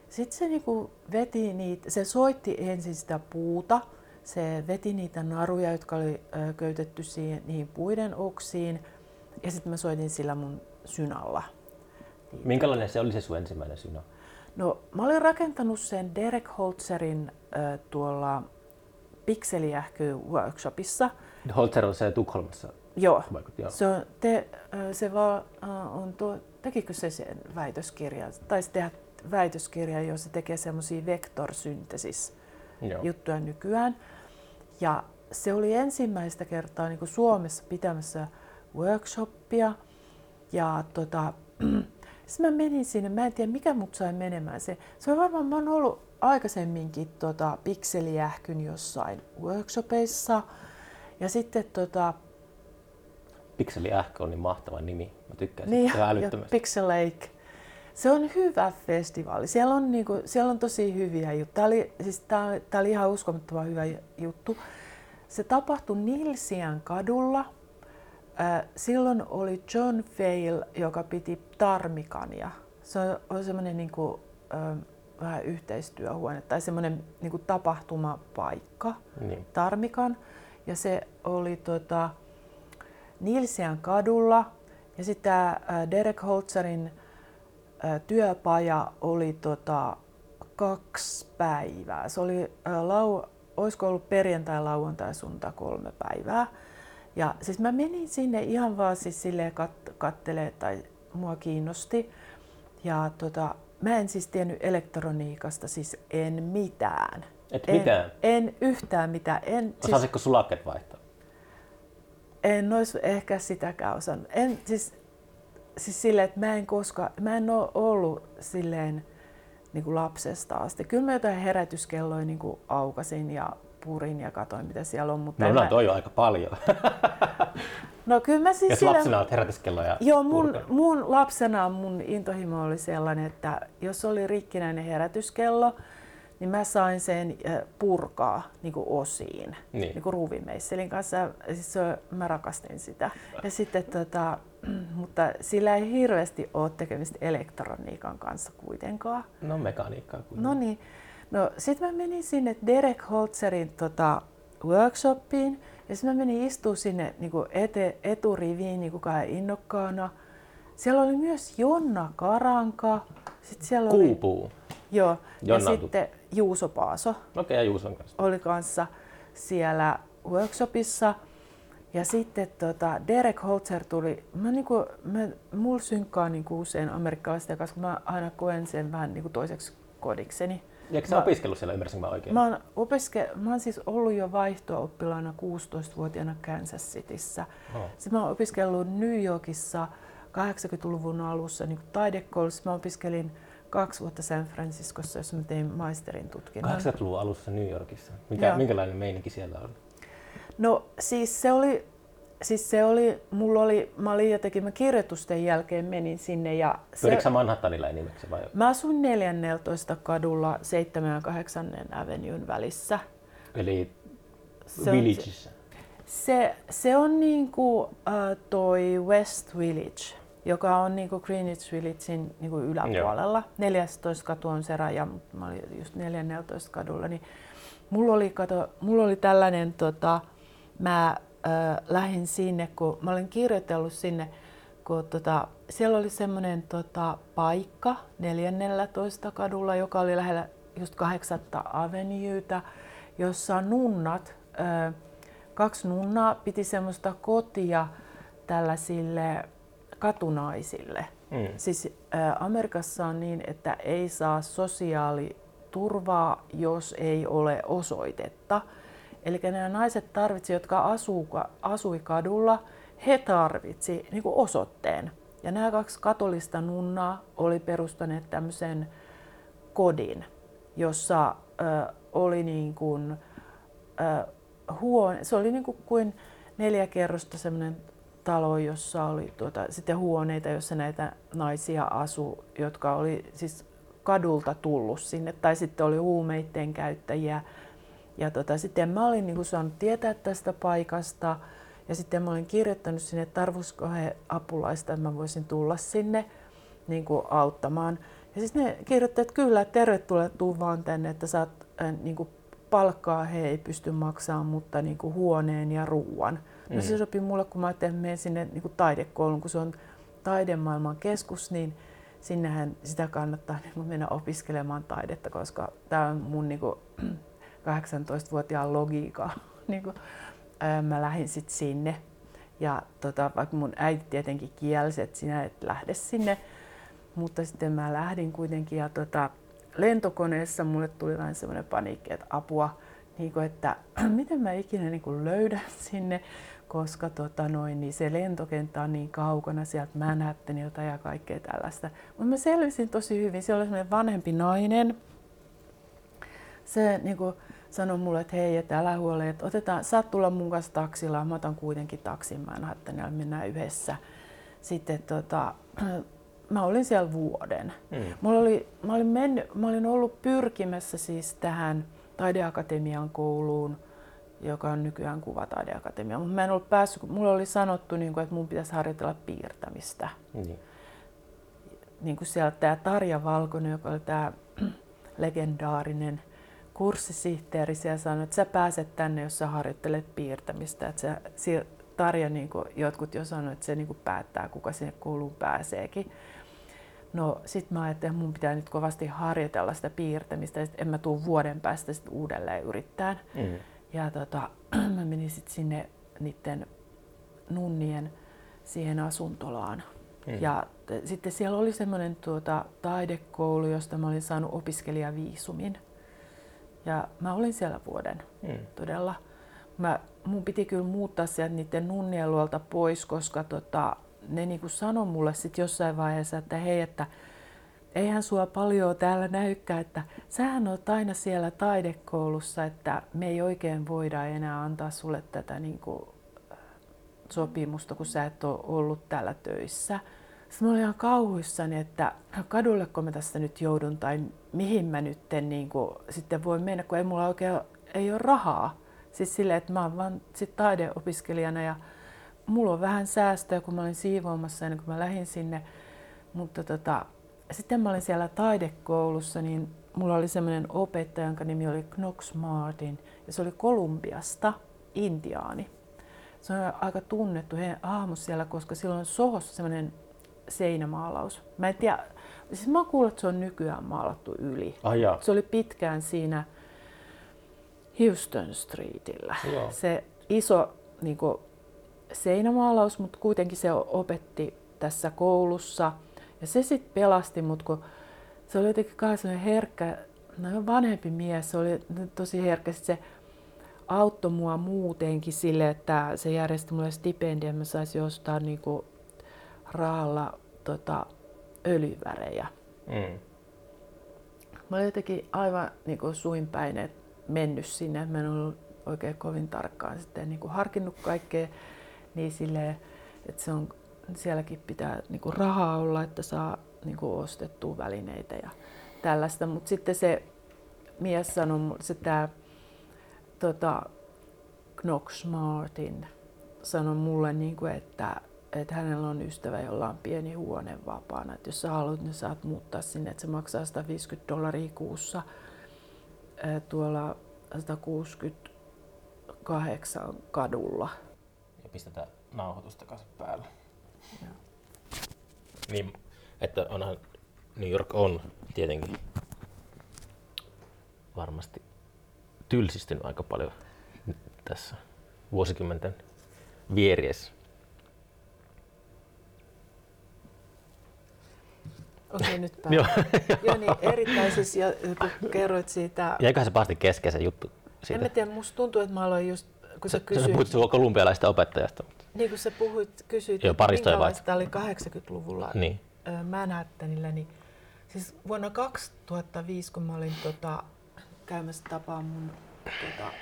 Sitten se niin kuin veti niitä, se soitti ensin sitä puuta, se veti niitä naruja, jotka oli köytetty siihen, niihin puiden oksiin, ja sitten mä soitin sillä mun synalla. Minkälainen se oli se sun ensimmäinen synä? No, mä olin rakentanut sen Derek Holzerin ö, tuolla Pikseliähky workshopissa. Holzer on se Tukholmassa Joo, vaikutti. Joo. Se, on, te, se vaan äh, on tuo, tekikö se sen väitöskirjan? Taisi tehdä väitöskirja, jossa tekee semmoisia vektorsyntesis Joo. juttuja nykyään. Ja se oli ensimmäistä kertaa niin kuin Suomessa pitämässä workshoppia. Ja tota, sitten mä menin sinne, mä en tiedä mikä mut sai menemään. Se, se on varmaan, mä oon ollut aikaisemminkin tota, pikseliähkyn jossain workshopeissa. Ja sitten tota, Pikseli Ähkö on niin mahtava nimi. Mä tykkään Niin, siitä ihan ja älyttömästi. Pixel Lake. Se on hyvä festivaali. Siellä on, niinku, siellä on tosi hyviä juttuja. Tämä oli, siis tää, tää oli ihan uskomattoman hyvä juttu. Se tapahtui Nilsiän kadulla silloin oli John Fail, joka piti Tarmikania. Se oli semmoinen niin kuin, äh, vähän yhteistyöhuone tai semmoinen niin kuin tapahtumapaikka, Niin. Tarmikan. Ja se oli tota, Nilsian kadulla. Ja sitten Derek Holzerin työpaja oli tota, kaksi päivää. Se oli, lau, olisiko ollut perjantai, lauantai, sunnuntai kolme päivää. Ja siis mä menin sinne ihan vaan siis silleen kat- kattelee tai mua kiinnosti. Ja tota, mä en siis tiennyt elektroniikasta siis en mitään. Et en, mitään? En yhtään mitään. En, siis, Osasitko sulakkeet vaihtaa? en olisi ehkä sitäkään osannut. En, siis, siis silleen, että mä en koskaan, mä en ole ollut silleen niin kuin lapsesta asti. Kyllä mä jotain herätyskelloja niin kuin aukasin ja purin ja katoin, mitä siellä on. Mutta No, no mä, toi on aika paljon. no kyllä mä siis Jos silleen- lapsena olet herätyskelloja Joo, mun, purkanut. mun lapsena mun intohimo oli sellainen, että jos oli rikkinäinen herätyskello, niin mä sain sen äh, purkaa niin kuin osiin, Niin. niin kuin ruuvimeisselin kanssa. Siis mä rakastin sitä. Ja sitten, tota, mutta sillä ei hirveästi ole tekemistä elektroniikan kanssa kuitenkaan. No mekaniikkaa kuin. No niin. No sit mä menin sinne Derek Holzerin tota, workshopiin ja sitten mä menin istua sinne niin ete, eturiviin niin kuin innokkaana. Siellä oli myös Jonna Karanka. Sitten siellä oli, Kuupuu. joo, Jonna ja sitten Juuso Paaso Okei, ja Juuson kanssa. oli kanssa siellä workshopissa. Ja sitten tota, Derek Holzer tuli, mä niinku, mä, mulla synkkaa niinku usein amerikkalaisten kanssa, kun mä aina koen sen vähän niinku toiseksi kodikseni. Eikö sä Mä- opiskellut siellä, ymmärsinkö mä oikein? Mä oon, opiske, mä oon siis ollut jo vaihto-oppilaana 16-vuotiaana Kansas Cityssä. Oh. Sitten mä oon opiskellut New Yorkissa 80-luvun alussa niin taidekoulussa. Mä opiskelin kaksi vuotta San Franciscossa, jossa mä tein maisterin tutkinnon. 80-luvun alussa New Yorkissa. Mikä, Joo. minkälainen meininki siellä oli? No siis se oli, siis se oli, mulla oli, mä olin jotenkin, mä kirjoitusten jälkeen menin sinne ja se, sä Manhattanilla enimmäkseen vai? mä asun 14 kadulla 7 ja 8 Avenuen välissä. Eli Se on- Villageissa? Se, se on niinku äh, toi West Village, joka on niinku Greenwich Villagein niinku yläpuolella. 14 katu on se raja, mutta mä olin just 14 kadulla. Niin mulla, oli, kato, mulla oli tällainen, tota, mä äh, lähdin sinne, kun mä olin kirjoitellut sinne, kun tota, siellä oli semmoinen tota, paikka 14 kadulla, joka oli lähellä just 8 Avenuetä, jossa nunnat, äh, kaksi nunnaa piti semmoista kotia tällaisille katunaisille. Mm. Siis ä, Amerikassa on niin, että ei saa sosiaaliturvaa, jos ei ole osoitetta. Eli nämä naiset tarvitsi, jotka asuu, asui kadulla, he tarvitsi niin kuin osoitteen. Ja nämä kaksi katolista nunnaa oli perustaneet tämmöisen kodin, jossa ö, oli niin kuin, ö, huone, se oli niin kuin, kuin neljä kerrosta semmoinen talo, jossa oli tuota, sitten huoneita, jossa näitä naisia asui, jotka oli siis kadulta tullut sinne, tai sitten oli huumeiden käyttäjiä. Ja tota, sitten mä olin niin kuin saanut tietää tästä paikasta, ja sitten mä olin kirjoittanut sinne, että tarvitsisiko he apulaista, että mä voisin tulla sinne niin kuin auttamaan. Ja siis ne kirjoittivat, että kyllä, tervetuloa, tuu vaan tänne, että saat äh, niin kuin palkkaa he ei pysty maksamaan, mutta niin kuin huoneen ja ruuan. No Mm. se sopi mulle, kun mä ajattelin, että menen sinne niin kuin taidekouluun, kun se on taidemaailman keskus, niin sinnehän sitä kannattaa niin kuin mennä opiskelemaan taidetta, koska tämä on mun niin kuin 18-vuotiaan logiikka. niin kuin, ää, mä lähdin sitten sinne. Ja tota, vaikka mun äiti tietenkin kielsi, että sinä et lähde sinne, mutta sitten mä lähdin kuitenkin ja tota, lentokoneessa mulle tuli vähän semmoinen paniikki, että apua, niin kuin, että miten mä ikinä niin kuin löydän sinne, koska tota noin, niin se lentokenttä on niin kaukana sieltä Manhattanilta ja kaikkea tällaista. Mutta mä selvisin tosi hyvin. Siellä oli semmoinen vanhempi nainen. Se niin kuin, sanoi mulle, että hei, että älä huole, että otetaan, saat tulla mun kanssa taksilla. Mä otan kuitenkin taksin Manhattanilla, mennään yhdessä. Sitten tota, mä olin siellä vuoden. Mm. Mulla oli, mä, olin mennyt, mä olin ollut pyrkimässä siis tähän taideakatemian kouluun joka on nykyään Kuvataideakatemia. Mutta mä en ollut päässyt, kun mulle oli sanottu, niin kuin, että mun pitäisi harjoitella piirtämistä. Niin. Niin kuin siellä tämä Tarja Valkonen, joka oli tämä legendaarinen kurssisihteeri, siellä sanoi, että sä pääset tänne, jos sä harjoittelet piirtämistä. Että sä, Tarja, niin kuin jotkut jo sanoivat, että se niin kuin päättää, kuka sinne kouluun pääseekin. No sit mä ajattelin, että mun pitää nyt kovasti harjoitella sitä piirtämistä, että en mä tuu vuoden päästä sit uudelleen yrittämään. Mm. Ja tota, mä menin sitten sinne niiden nunnien siihen asuntolaan. Mm. Ja t- sitten siellä oli semmoinen tuota, taidekoulu, josta mä olin saanut opiskelijaviisumin. Ja mä olin siellä vuoden Mm. todella. Mä, mun piti kyllä muuttaa sieltä niiden nunnien luolta pois, koska tota, ne niinku sanoi mulle sit jossain vaiheessa, että hei, että eihän sua paljon täällä näykään, että sähän oot aina siellä taidekoulussa, että me ei oikein voida enää antaa sulle tätä niinku, äh, sopimusta, kun sä et ole ollut täällä töissä. Sitten mä olin ihan kauhuissani, että kadulleko mä tästä nyt joudun tai mihin mä nyt niin kuin, sitten voin mennä, kun ei mulla oikein ei ole rahaa. Siis silleen, että mä oon vaan sit taideopiskelijana ja mulla on vähän säästöä, kun mä olin siivoamassa ennen kuin mä lähdin sinne. Mutta tota, sitten mä olin siellä taidekoulussa, niin mulla oli semmoinen opettaja, jonka nimi oli Knox Martin, ja se oli Kolumbiasta, intiaani. Se on aika tunnettu hahmo siellä, koska sillä on sohossa semmoinen seinämaalaus. Mä en tiedä, siis mä kuullut, että se on nykyään maalattu yli. Ah, jaa. Se oli pitkään siinä Houston Streetillä. Joo. Se iso niin kuin, seinämaalaus, mutta kuitenkin se opetti tässä koulussa. Ja se sitten pelasti mut, kun se oli jotenkin kai herkkä, no vanhempi mies, se oli tosi herkkä. Sit se auttoi mua muutenkin sille, että se järjesti mulle stipendiä, mä saisin ostaa niinku raalla tota, öljyvärejä. Mm. Mä olin jotenkin aivan niin kuin suinpäin mennyt sinne. Mä en ollut oikein kovin tarkkaan sitten niin kuin harkinnut kaikkea. Niin silleen, että se on, sielläkin pitää niin kuin rahaa olla, että saa niin kuin ostettua välineitä ja tällaista. Mutta sitten se mies sanoi, se tämä tota, Knox Martin sanoi mulle, niin kuin, että, että hänellä on ystävä, jolla on pieni huone vapaana. Että jos sä haluat, niin saat muuttaa sinne, että se maksaa 150 dollaria kuussa tuolla 168 kadulla. Ja pistetään nauhoitus takaisin päälle. Joo. Niin, että onhan New York on tietenkin varmasti tylsistynyt aika paljon tässä vuosikymmenten vieriessä. Okei, nyt Joo. päällä. Joo, niin erittäin siis, ja kun kerroit siitä, Jäiköhän se pahasti kesken se juttu en siitä? mä tiedä, musta tuntuu, että mä aloin just, kun sä, Sä, sä kysyit, puhuit sun kolumbialaisesta opettajasta. Mutta... niin kun sä puhuit, kysyit, Joo, minkälaista oli 80-luvulla Niin. Manhattanilla, niin siis vuonna 2005, kun mä olin tota, käymässä tapaa mun tota,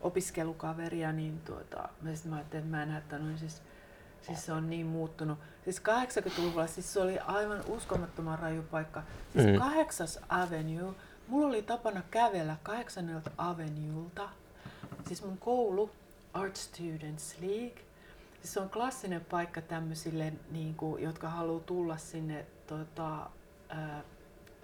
opiskelukaveria, niin tuota, mä, mä ajattelin, että Manhattan on siis, siis se on niin muuttunut. Siis 80-luvulla siis se oli aivan uskomattoman raju paikka. Siis Mm. mm. 8. Avenue, mulla oli tapana kävellä 8. Avenuelta, siis mun koulu, Art Students League, Siis se on klassinen paikka tämmöisille, niin kuin, jotka haluaa tulla sinne tota,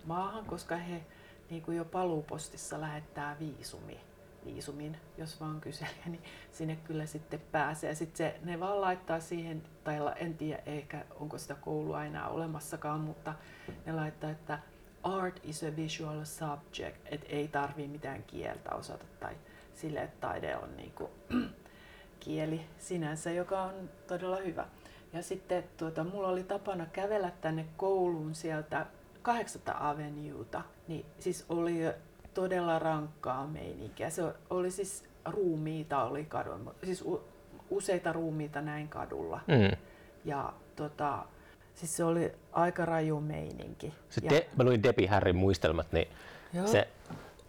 maahan, koska he niin kuin jo paluupostissa lähettää viisumi, viisumin, jos vaan kyselee, niin sinne kyllä sitten pääsee. Sitten ne vaan laittaa siihen, tai en tiedä ehkä onko sitä koulua enää olemassakaan, mutta ne laittaa, että art is a visual subject, että ei tarvii mitään kieltä osata tai sille, että taide on niin kuin, kieli sinänsä, joka on todella hyvä. Ja sitten tuota, mulla oli tapana kävellä tänne kouluun sieltä 8. Avenueta, niin siis oli todella rankkaa meininkiä. Se oli siis ruumiita oli kadulla, siis u- useita ruumiita näin kadulla. Mm. Ja tota, siis se oli aika raju meininki. Sitten ja, de, mä luin Debbie Harryn muistelmat, niin Joo. se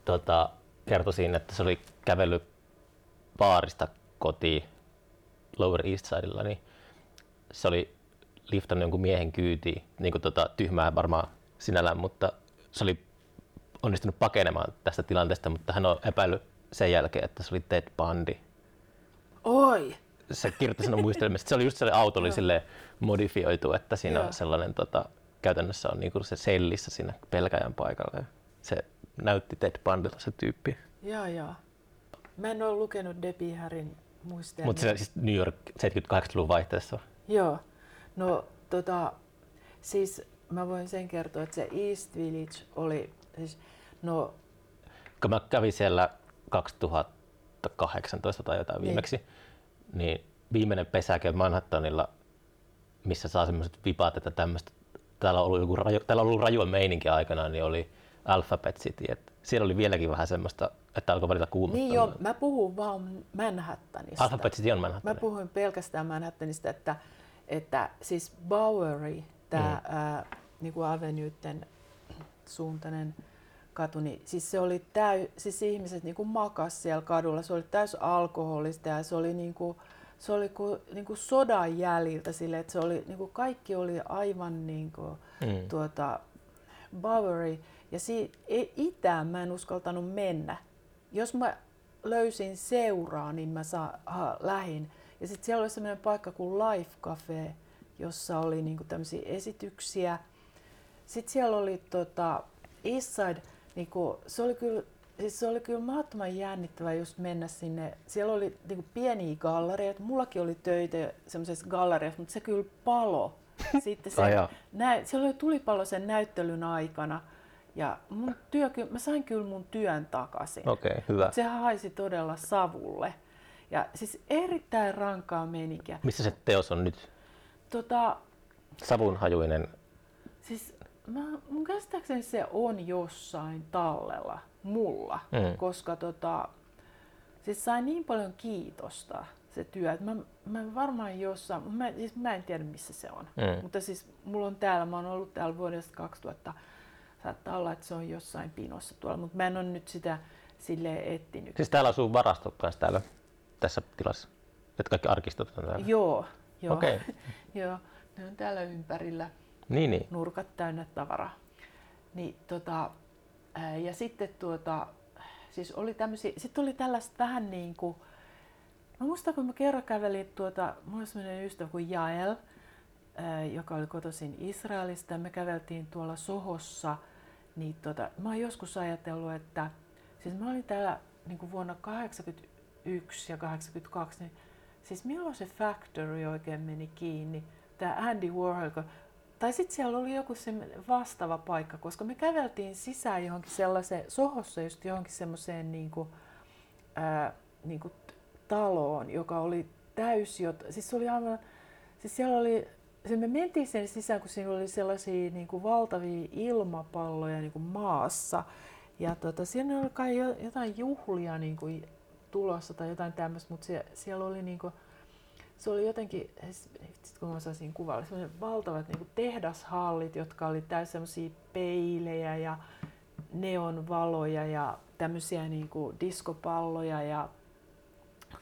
tota, kertoi siinä, että se oli kävellyt baarista kotiin Lower East Sidella, niin se oli liftannut jonkun miehen kyytiin, niin kuin tota, tyhmää varmaan sinällään, mutta se oli onnistunut pakenemaan tästä tilanteesta, mutta hän on epäillyt sen jälkeen, että se oli Ted Bundy. Oi! Se kirjoitti sen muistelmista. Se oli just se auto oli sille modifioitu, että siinä Joo. on sellainen tota, käytännössä on niinku se sellissä siinä pelkäjän paikalla. Se näytti Ted Bundylta se tyyppi. Joo, joo. Mä en ole lukenut Debbie Harryn muistelmia. Mutta se siis New York 78-luvun vaihteessa. Joo. No, tota, siis mä voin sen kertoa, että se East Village oli, siis, no, Kun mä kävin siellä 2018 tai jotain Niin. viimeksi, niin viimeinen pesäke Manhattanilla, missä saa semmoiset vipat, että tämmöistä, täällä on ollut, joku raju, täällä on ollut rajua meininkiä aikana, niin oli Alphabet City. Et siellä oli vieläkin vähän semmoista, että alkoi välillä kuumottaa. niin joo, mä puhun vaan Manhattanista. Alphabet City on Mä Manhattan. puhuin pelkästään Manhattanista, että, että siis Bowery, tämä mm. niinku Avenueten suuntainen katu, niin siis se oli täy, siis ihmiset niinku makas siellä kadulla, se oli täys alkoholista ja se oli niinku, se oli ku, niinku sodan jäljiltä sille, että se oli, niinku kaikki oli aivan niinku, Mm. tuota, Bowery. Ja si- e- itään mä en uskaltanut mennä. Jos mä löysin seuraa, niin mä saa, ha, lähin. Ja sitten siellä oli semmoinen paikka kuin Life Cafe, jossa oli niinku tämmöisiä esityksiä. Sitten siellä oli tota, Eastside, niinku, se oli kyllä Siis se oli kyllä mahdottoman jännittävää just mennä sinne. Siellä oli niinku pieniä gallerioita. Mullakin oli töitä semmoisessa galleriassa, mutta se kyllä palo. Sitten se, nä, siellä oli tulipalo sen näyttelyn aikana. Ja mun työ, mä sain kyllä mun työn takaisin. Okei, okay, hyvä. Se haisi todella savulle. Ja siis erittäin rankaa meininkiä. Missä se teos on nyt? Tota, Savunhajuinen. siis mä, mun käsittääkseni se on jossain tallella mulla, Mm. koska tota, siis sain niin paljon kiitosta se työ, että mä, mä varmaan jossain, mä, siis mä en tiedä missä se on, Mm. mutta siis mulla on täällä, mä oon ollut täällä vuodesta 2000, saattaa olla, että se on jossain pinossa tuolla, mutta mä en ole nyt sitä silleen etsinyt. Siis täällä asuu varastot kanssa täällä tässä tilassa. Että kaikki arkistot on täällä. Joo, joo. Okei. joo, ne on täällä ympärillä. Niin, niin. nurkat täynnä tavaraa. Niin, tota, ja sitten tuota, siis oli tämmöisiä, sitten oli tällaista vähän niin kuin, mä muistan kun mä kerran kävelin tuota, mulla oli sellainen ystävä kuin Jael, joka oli kotoisin Israelista me käveltiin tuolla Sohossa, niin tota, mä oon joskus ajatellut, että siis mä olin täällä niin kuin vuonna 81 ja 82, niin siis milloin se Factory oikein meni kiinni, tämä Andy Warhol, tai sitten siellä oli joku se vastaava paikka, koska me käveltiin sisään johonkin sellaiseen, Sohossa just johonkin semmoiseen niin kuin, ää, niin kuin taloon, joka oli täys, jot, siis se oli aivan, siis siellä oli, se me mentiin sen sisään, kun siinä oli sellaisia niin kuin valtavia ilmapalloja niin kuin maassa, ja tota, siinä oli kai jo- jotain juhlia niin kuin tulossa tai jotain tämmöistä, mutta sie, siellä oli niin kuin, se oli jotenkin, sit kun mä osaisin kuvailla, sellaiset valtavat niin tehdashallit, jotka oli täysin semmoisia peilejä ja neonvaloja ja tämmöisiä niin kuin diskopalloja ja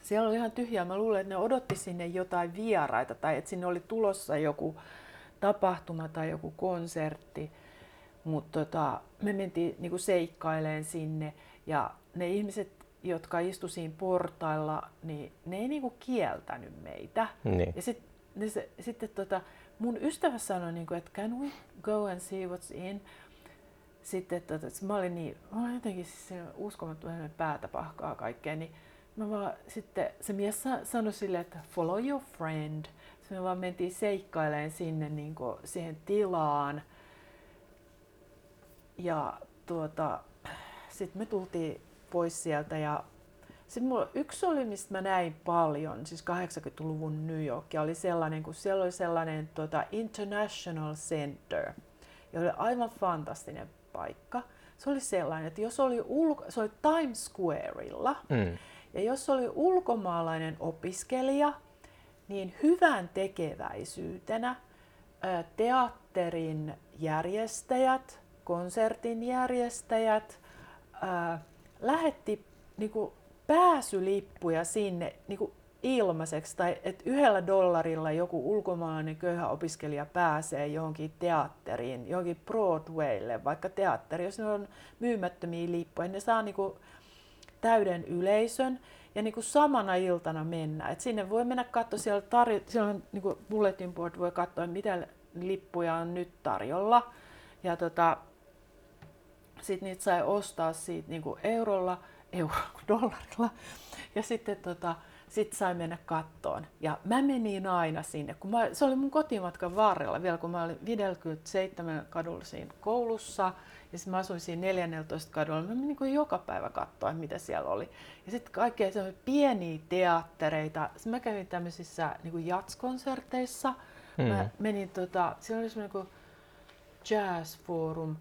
siellä oli ihan tyhjää. Mä luulen, että ne odotti sinne jotain vieraita tai että sinne oli tulossa joku tapahtuma tai joku konsertti. Mutta tota, me mentiin niinku seikkaileen sinne ja ne ihmiset, jotka istu siinä portailla, niin ne ei niinku kieltänyt meitä. niin. Ja sit, ne se, sitten tota, mun ystävä sanoi, niinku, että can we go and see what's in? Sitten tota, mä olin niin, mä olin jotenkin siis uskomattoman päätä pahkaa kaikkea, niin mä vaan, sitten se mies sa- sanoi silleen, että follow your friend. Sitten me vaan mentiin seikkailemaan sinne niin kuin, siihen tilaan. Ja tuota, sitten me tultiin pois sieltä ja sitten mulla, yksi oli, mistä mä näin paljon, siis 80-luvun New York, ja oli sellainen, kun siellä oli sellainen tuota, International Center, ja oli aivan fantastinen paikka. Se oli sellainen, että jos oli, ulko, se oli Times Squareilla, Mm. ja jos oli ulkomaalainen opiskelija, niin hyvän tekeväisyytenä teatterin järjestäjät, konsertin järjestäjät lähetti niinku, pääsylippuja sinne niinku, ilmaiseksi, tai että yhdellä dollarilla joku ulkomaalainen köyhä opiskelija pääsee johonkin teatteriin, johonkin Broadwaylle, vaikka teatteri, jos ne on myymättömiä lippuja, ne saa niinku, täyden yleisön ja niin kuin samana iltana mennä. Et sinne voi mennä katsoa, siellä, tarjo- siellä on niin kuin bulletin board, voi katsoa mitä lippuja on nyt tarjolla. Ja tota, sitten niitä sai ostaa siitä niin kuin eurolla, euro, dollarilla. Ja sitten tota, sit sai mennä kattoon. Ja mä menin aina sinne, kun mä, se oli mun kotimatkan varrella vielä, kun mä olin 57 kadulla siinä koulussa. Ja sitten mä asuin siinä 14 kadulla. Mä menin niin joka päivä katsoa, mitä siellä oli. Ja sitten kaikkea pieniä teattereita. Sitten mä kävin tämmöisissä niin jatskonserteissa. Mm. Mä menin, tota, siellä oli semmoinen kuin Jazz Forum.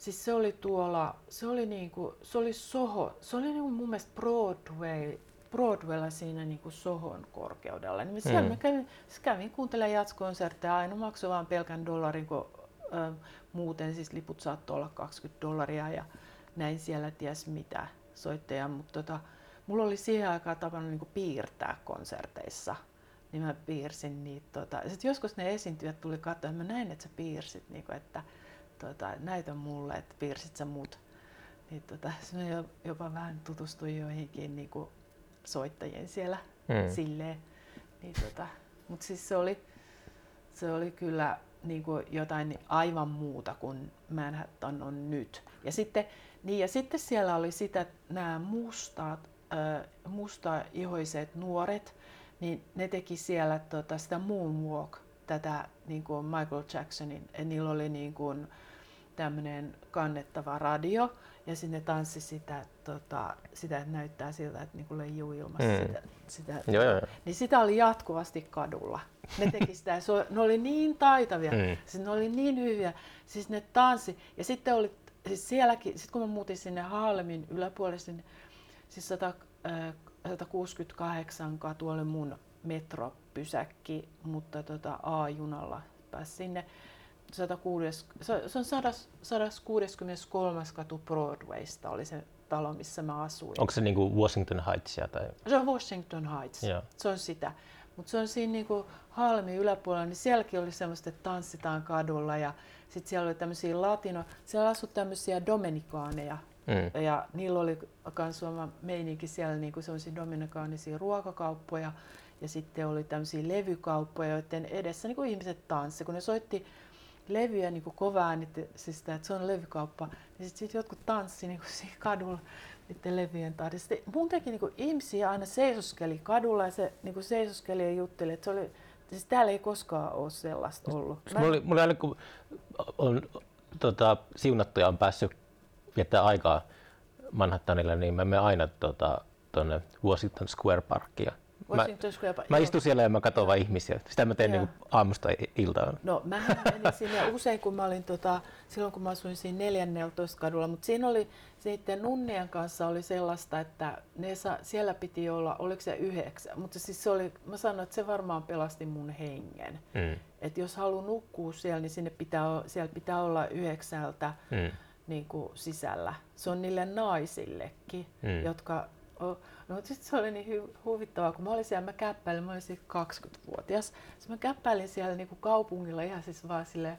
Siis se oli tuolla, se oli niinku, se oli Soho, se oli niinku mun mielestä Broadway, Broadwaylla siinä niinku Sohon korkeudella. Niin siellä mm. mä kävin, siis kävin kuuntelemaan jatskonsertteja, aina maksoi vaan pelkän dollarin, kun ö, muuten siis liput saattoi olla 20 dollaria ja näin siellä ties mitä soitteja, mutta tota, mulla oli siihen aikaan tapana niinku piirtää konserteissa niin mä piirsin niitä. Tota. Sitten joskus ne esiintyjät tuli katsoa, mä näin, että sä piirsit, niin kuin, että tota, näitä mulle, että piirsit sä mut. Niin, tota, mä jopa vähän tutustuin joihinkin niin kuin, soittajien siellä mm. silleen. Niin, tota, Mutta siis se oli, se oli kyllä niin kuin jotain aivan muuta kuin Manhattan on nyt. Ja sitten, niin, ja sitten siellä oli sitä, nämä mustat, äh, mustaihoiset nuoret, niin ne teki siellä tota, sitä moonwalk, tätä niin kuin Michael Jacksonin, ja niillä oli niin kuin, tämmöinen kannettava radio, ja sinne tanssi sitä, tota, sitä että näyttää siltä, että niin leijuu ilmassa mm. sitä, sitä joo, joo. niin sitä oli jatkuvasti kadulla. Ne teki sitä, ja se, ne oli niin taitavia, mm. siis ne oli niin hyviä, siis ne tanssi, ja sitten oli, siis sielläkin, sit kun mä muutin sinne Haalemin yläpuolelle, sinne, siis 100, äh, 168 katu oli mun metropysäkki, mutta tota A-junalla pääsi sinne. 106, se on 163. katu Broadwaysta oli se talo, missä mä asuin. Onko se niinku Washington Heightsia? Tai? Se on Washington Heights, yeah. se on sitä. Mutta se on siinä niinku Halmin yläpuolella, niin sielläkin oli semmoista, että tanssitaan kadulla ja sitten siellä oli tämmöisiä latino, siellä asui tämmöisiä dominikaaneja, Mm. Ja niillä oli myös oma meininki siellä niin kuin sellaisia dominikaanisia ruokakauppoja ja sitten oli tämmöisiä levykauppoja, joiden edessä niin kuin ihmiset tanssi. Kun ne soitti levyjä niin kuin kovaa siis sitä, että se on levykauppa, niin sitten sit jotkut tanssi niin kuin siinä kadulla niiden levyjen tahdissa. Muutenkin niin kuin ihmisiä aina seisoskeli kadulla ja se niin kuin seisoskeli ja jutteli, että se oli, siis täällä ei koskaan ole sellaista ollut. Mä... Mulla, oli, mulla oli, kun on tota, siunattuja on päässyt viettää aikaa Manhattanilla, niin mä menen aina tuonne tota, Washington Square Parkia. Park. Mä istun siellä ja mä katson vain ihmisiä. Sitä mä teen niin aamusta iltaan. No mä menin sinne usein, kun mä olin tota, silloin kun mä asuin siinä 14 kadulla, mutta siinä oli sitten nunnien kanssa oli sellaista, että ne sa, siellä piti olla, oliko se yhdeksän, mutta siis se oli, mä sanoin, että se varmaan pelasti mun hengen. Mm. Että jos haluaa nukkua siellä, niin sinne pitää, siellä pitää olla yhdeksältä. Mm niin kuin sisällä. Se on niille naisillekin, mm. jotka... No, sitten se oli niin huvittavaa, kun mä olin siellä, mä käppäilin, mä olin 20-vuotias. Sitten mä käppäilin siellä niin kuin kaupungilla ihan siis vaan sille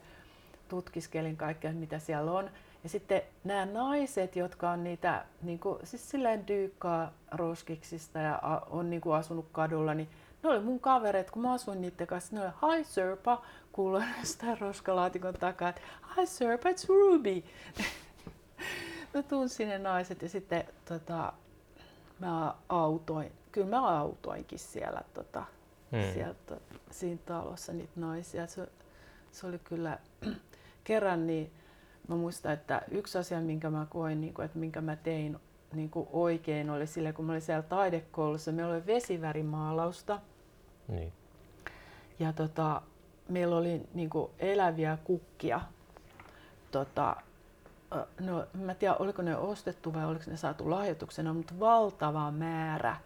tutkiskelin kaikkea, mitä siellä on. Ja sitten nämä naiset, jotka on niitä niin kuin, siis silleen dyykkaa roskiksista ja on niin kuin asunut kadulla, niin ne oli mun kavereet, kun mä asuin niiden kanssa. Ne oli, hi Sirpa, kuului jostain roskalaatikon takaa, että hi Sirpa, it's Ruby. mä tunsin ne naiset ja sitten tota, mä autoin, kyllä mä autoinkin siellä, tota, hmm. sieltä, siinä talossa niitä naisia. Se, se oli kyllä kerran niin, mä muistan, että yksi asia, minkä mä koin, niin kuin, että minkä mä tein niin kuin oikein, oli sille, kun mä olin siellä taidekoulussa, meillä oli vesivärimaalausta. Niin. Ja tota, meillä oli niin kuin eläviä kukkia tota, no mä tiedä oliko ne ostettu vai oliko ne saatu lahjoituksena, mutta valtava määrä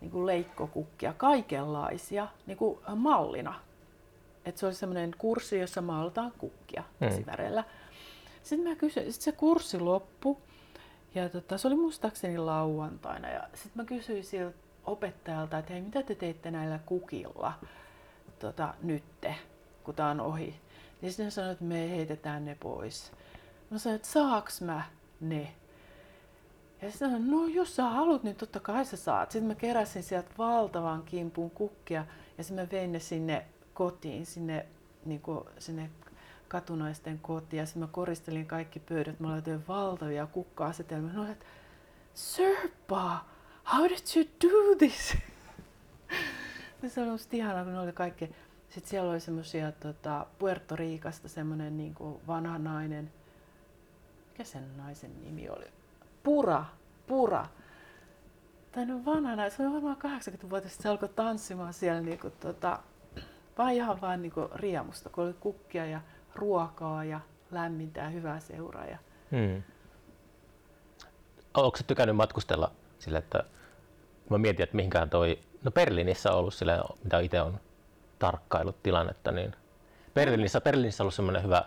niin kuin leikkokukkia, kaikenlaisia niin kuin mallina. Et se oli semmoinen kurssi, jossa maalataan kukkia mm. esiväreillä. Sitten mä kysyin, sit se kurssi loppui ja tota, se oli muistaakseni lauantaina ja sitten mä kysyin siltä opettajalta, että hei mitä te teitte näillä kukilla tota, nytte, kun tää on ohi. Ja sitten sanoi, että me heitetään ne pois. Mä sanoin, että saaks mä ne? Ja sitten sanoin, no jos sä haluat, niin totta kai sä saat. Sitten mä keräsin sieltä valtavan kimpun kukkia ja sitten mä vein ne sinne kotiin, sinne, niin kuin, sinne katunaisten kotiin. Ja sitten mä koristelin kaikki pöydät. Mä laitoin valtavia kukka-asetelmia. No, että Sirpa, how did you do this? se oli musta ihanaa, kun ne oli kaikki. Sitten siellä oli semmoisia tota, Puerto Riikasta semmoinen niin vanha nainen. Mikä sen naisen nimi oli? Pura. Pura. Tai no vanha nainen, se oli varmaan 80-vuotias, se alkoi tanssimaan siellä niin kuin, tota, vaan ihan vaan niin kuin riemusta, kun oli kukkia ja ruokaa ja lämmintä ja hyvää seuraa. Ja... Hmm. Onko tykännyt matkustella sillä, että mä mietin, että mihinkään toi, no Berliinissä on ollut sillä, mitä itse on tarkkailut tilannetta, niin Berliinissä, Berliinissä on ollut semmoinen hyvä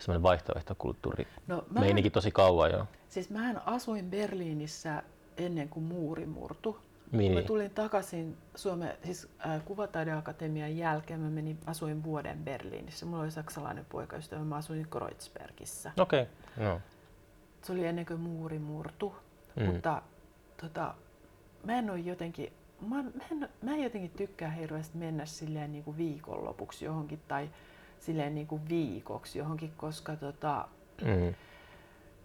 semmoinen vaihtoehtokulttuuri. No, Meininkin tosi kauan jo. Siis mä asuin Berliinissä ennen kuin muuri murtu. Niin. Mä tulin takaisin Suomen siis, äh, kuvataideakatemian jälkeen. Mä menin, asuin vuoden Berliinissä. Mulla oli saksalainen poikaystävä. Mä asuin Kreuzbergissä. Okei, okay. no. Se oli ennen kuin muuri murtu. Mm. Mutta tota, mä en ole jotenkin, mä, mä, en, mä en jotenkin tykkää hirveästi mennä silleen niin kuin viikonlopuksi johonkin tai silleen niin kuin viikoksi johonkin, koska tota, mm.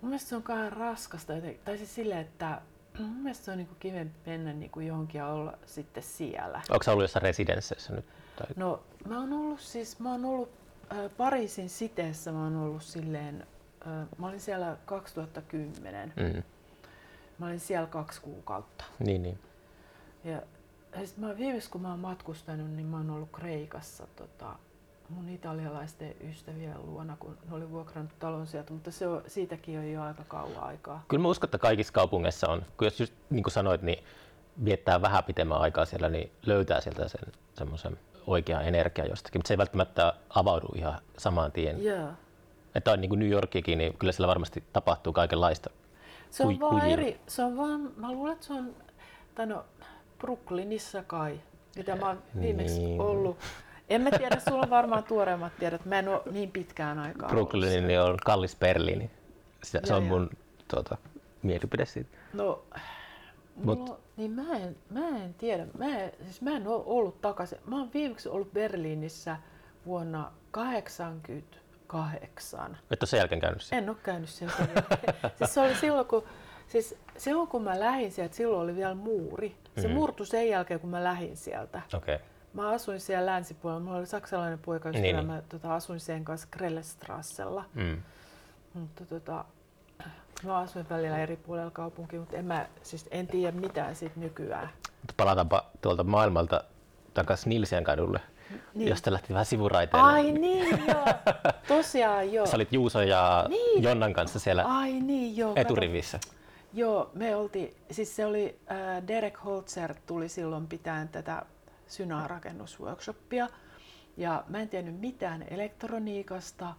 mun mielestä se on kai raskasta. Tai siis silleen, että mun mielestä se on niin kuin kivempi mennä niin kuin johonkin ja olla sitten siellä. Onko sä ollut jossain residensseissä nyt? Tai? No mä oon ollut siis, mä oon ollut äh, Pariisin siteessä, mä oon ollut silleen, äh, mä olin siellä 2010. Mm. Mä olin siellä kaksi kuukautta. Niin, niin. Ja, ja sit mä viimeis kun mä oon matkustanut, niin mä oon ollut Kreikassa tota, mun italialaisten ystävien luona, kun ne oli vuokrannut talon sieltä, mutta se on, siitäkin on jo aika kauan aikaa. Kyllä mä uskon, että kaikissa kaupungeissa on, kun jos just niin kuin sanoit, niin viettää vähän pitemmän aikaa siellä, niin löytää sieltä sen semmoisen oikean energian jostakin, mutta se ei välttämättä avaudu ihan samaan tien. Yeah. Että on niin kuin New Yorkikin, niin kyllä siellä varmasti tapahtuu kaikenlaista. Se on vaan eri, se on vaan, mä luulen, että se on, tai no, Brooklynissa kai, mitä mä oon viimeksi niin. ollut. En mä tiedä, sulla on varmaan tuoreimmat tiedot. Mä en ole niin pitkään aikaa Brooklynin niin on kallis Berliini. Se, se on mun tuota, mielipide siitä. No, Mut. niin mä en, mä en tiedä. Mä en, siis mä en ole ollut takaisin. Mä oon viimeksi ollut Berliinissä vuonna 88. Et ole sen jälkeen käynyt siellä? En ole käynyt sen siis se oli silloin, kun, siis silloin kun mä lähdin sieltä, silloin oli vielä muuri. Se mm-hmm. murtui sen jälkeen, kun mä lähdin sieltä. Okay. Mä asuin siellä länsipuolella. Mulla oli saksalainen poika, niin, niin. mä tota, asuin sen kanssa Grellestrassella. Mm. Mutta tota, mä asuin välillä eri puolella kaupunkia, mutta en, mä, siis en tiedä mitään siitä nykyään. Palataanpa tuolta maailmalta takaisin Nilsian kadulle. Niin. josta lähti vähän sivuraiteille. Ai niin, joo. Tosiaan joo. Sä olit Juuso ja niin. Jonnan kanssa siellä Ai niin, joo. eturivissä. Kato. Joo, me oltiin, siis se oli, äh, Derek Holzer tuli silloin pitämään tätä Synaa-rakennusworkshoppia. Ja mä en tiennyt mitään elektroniikasta.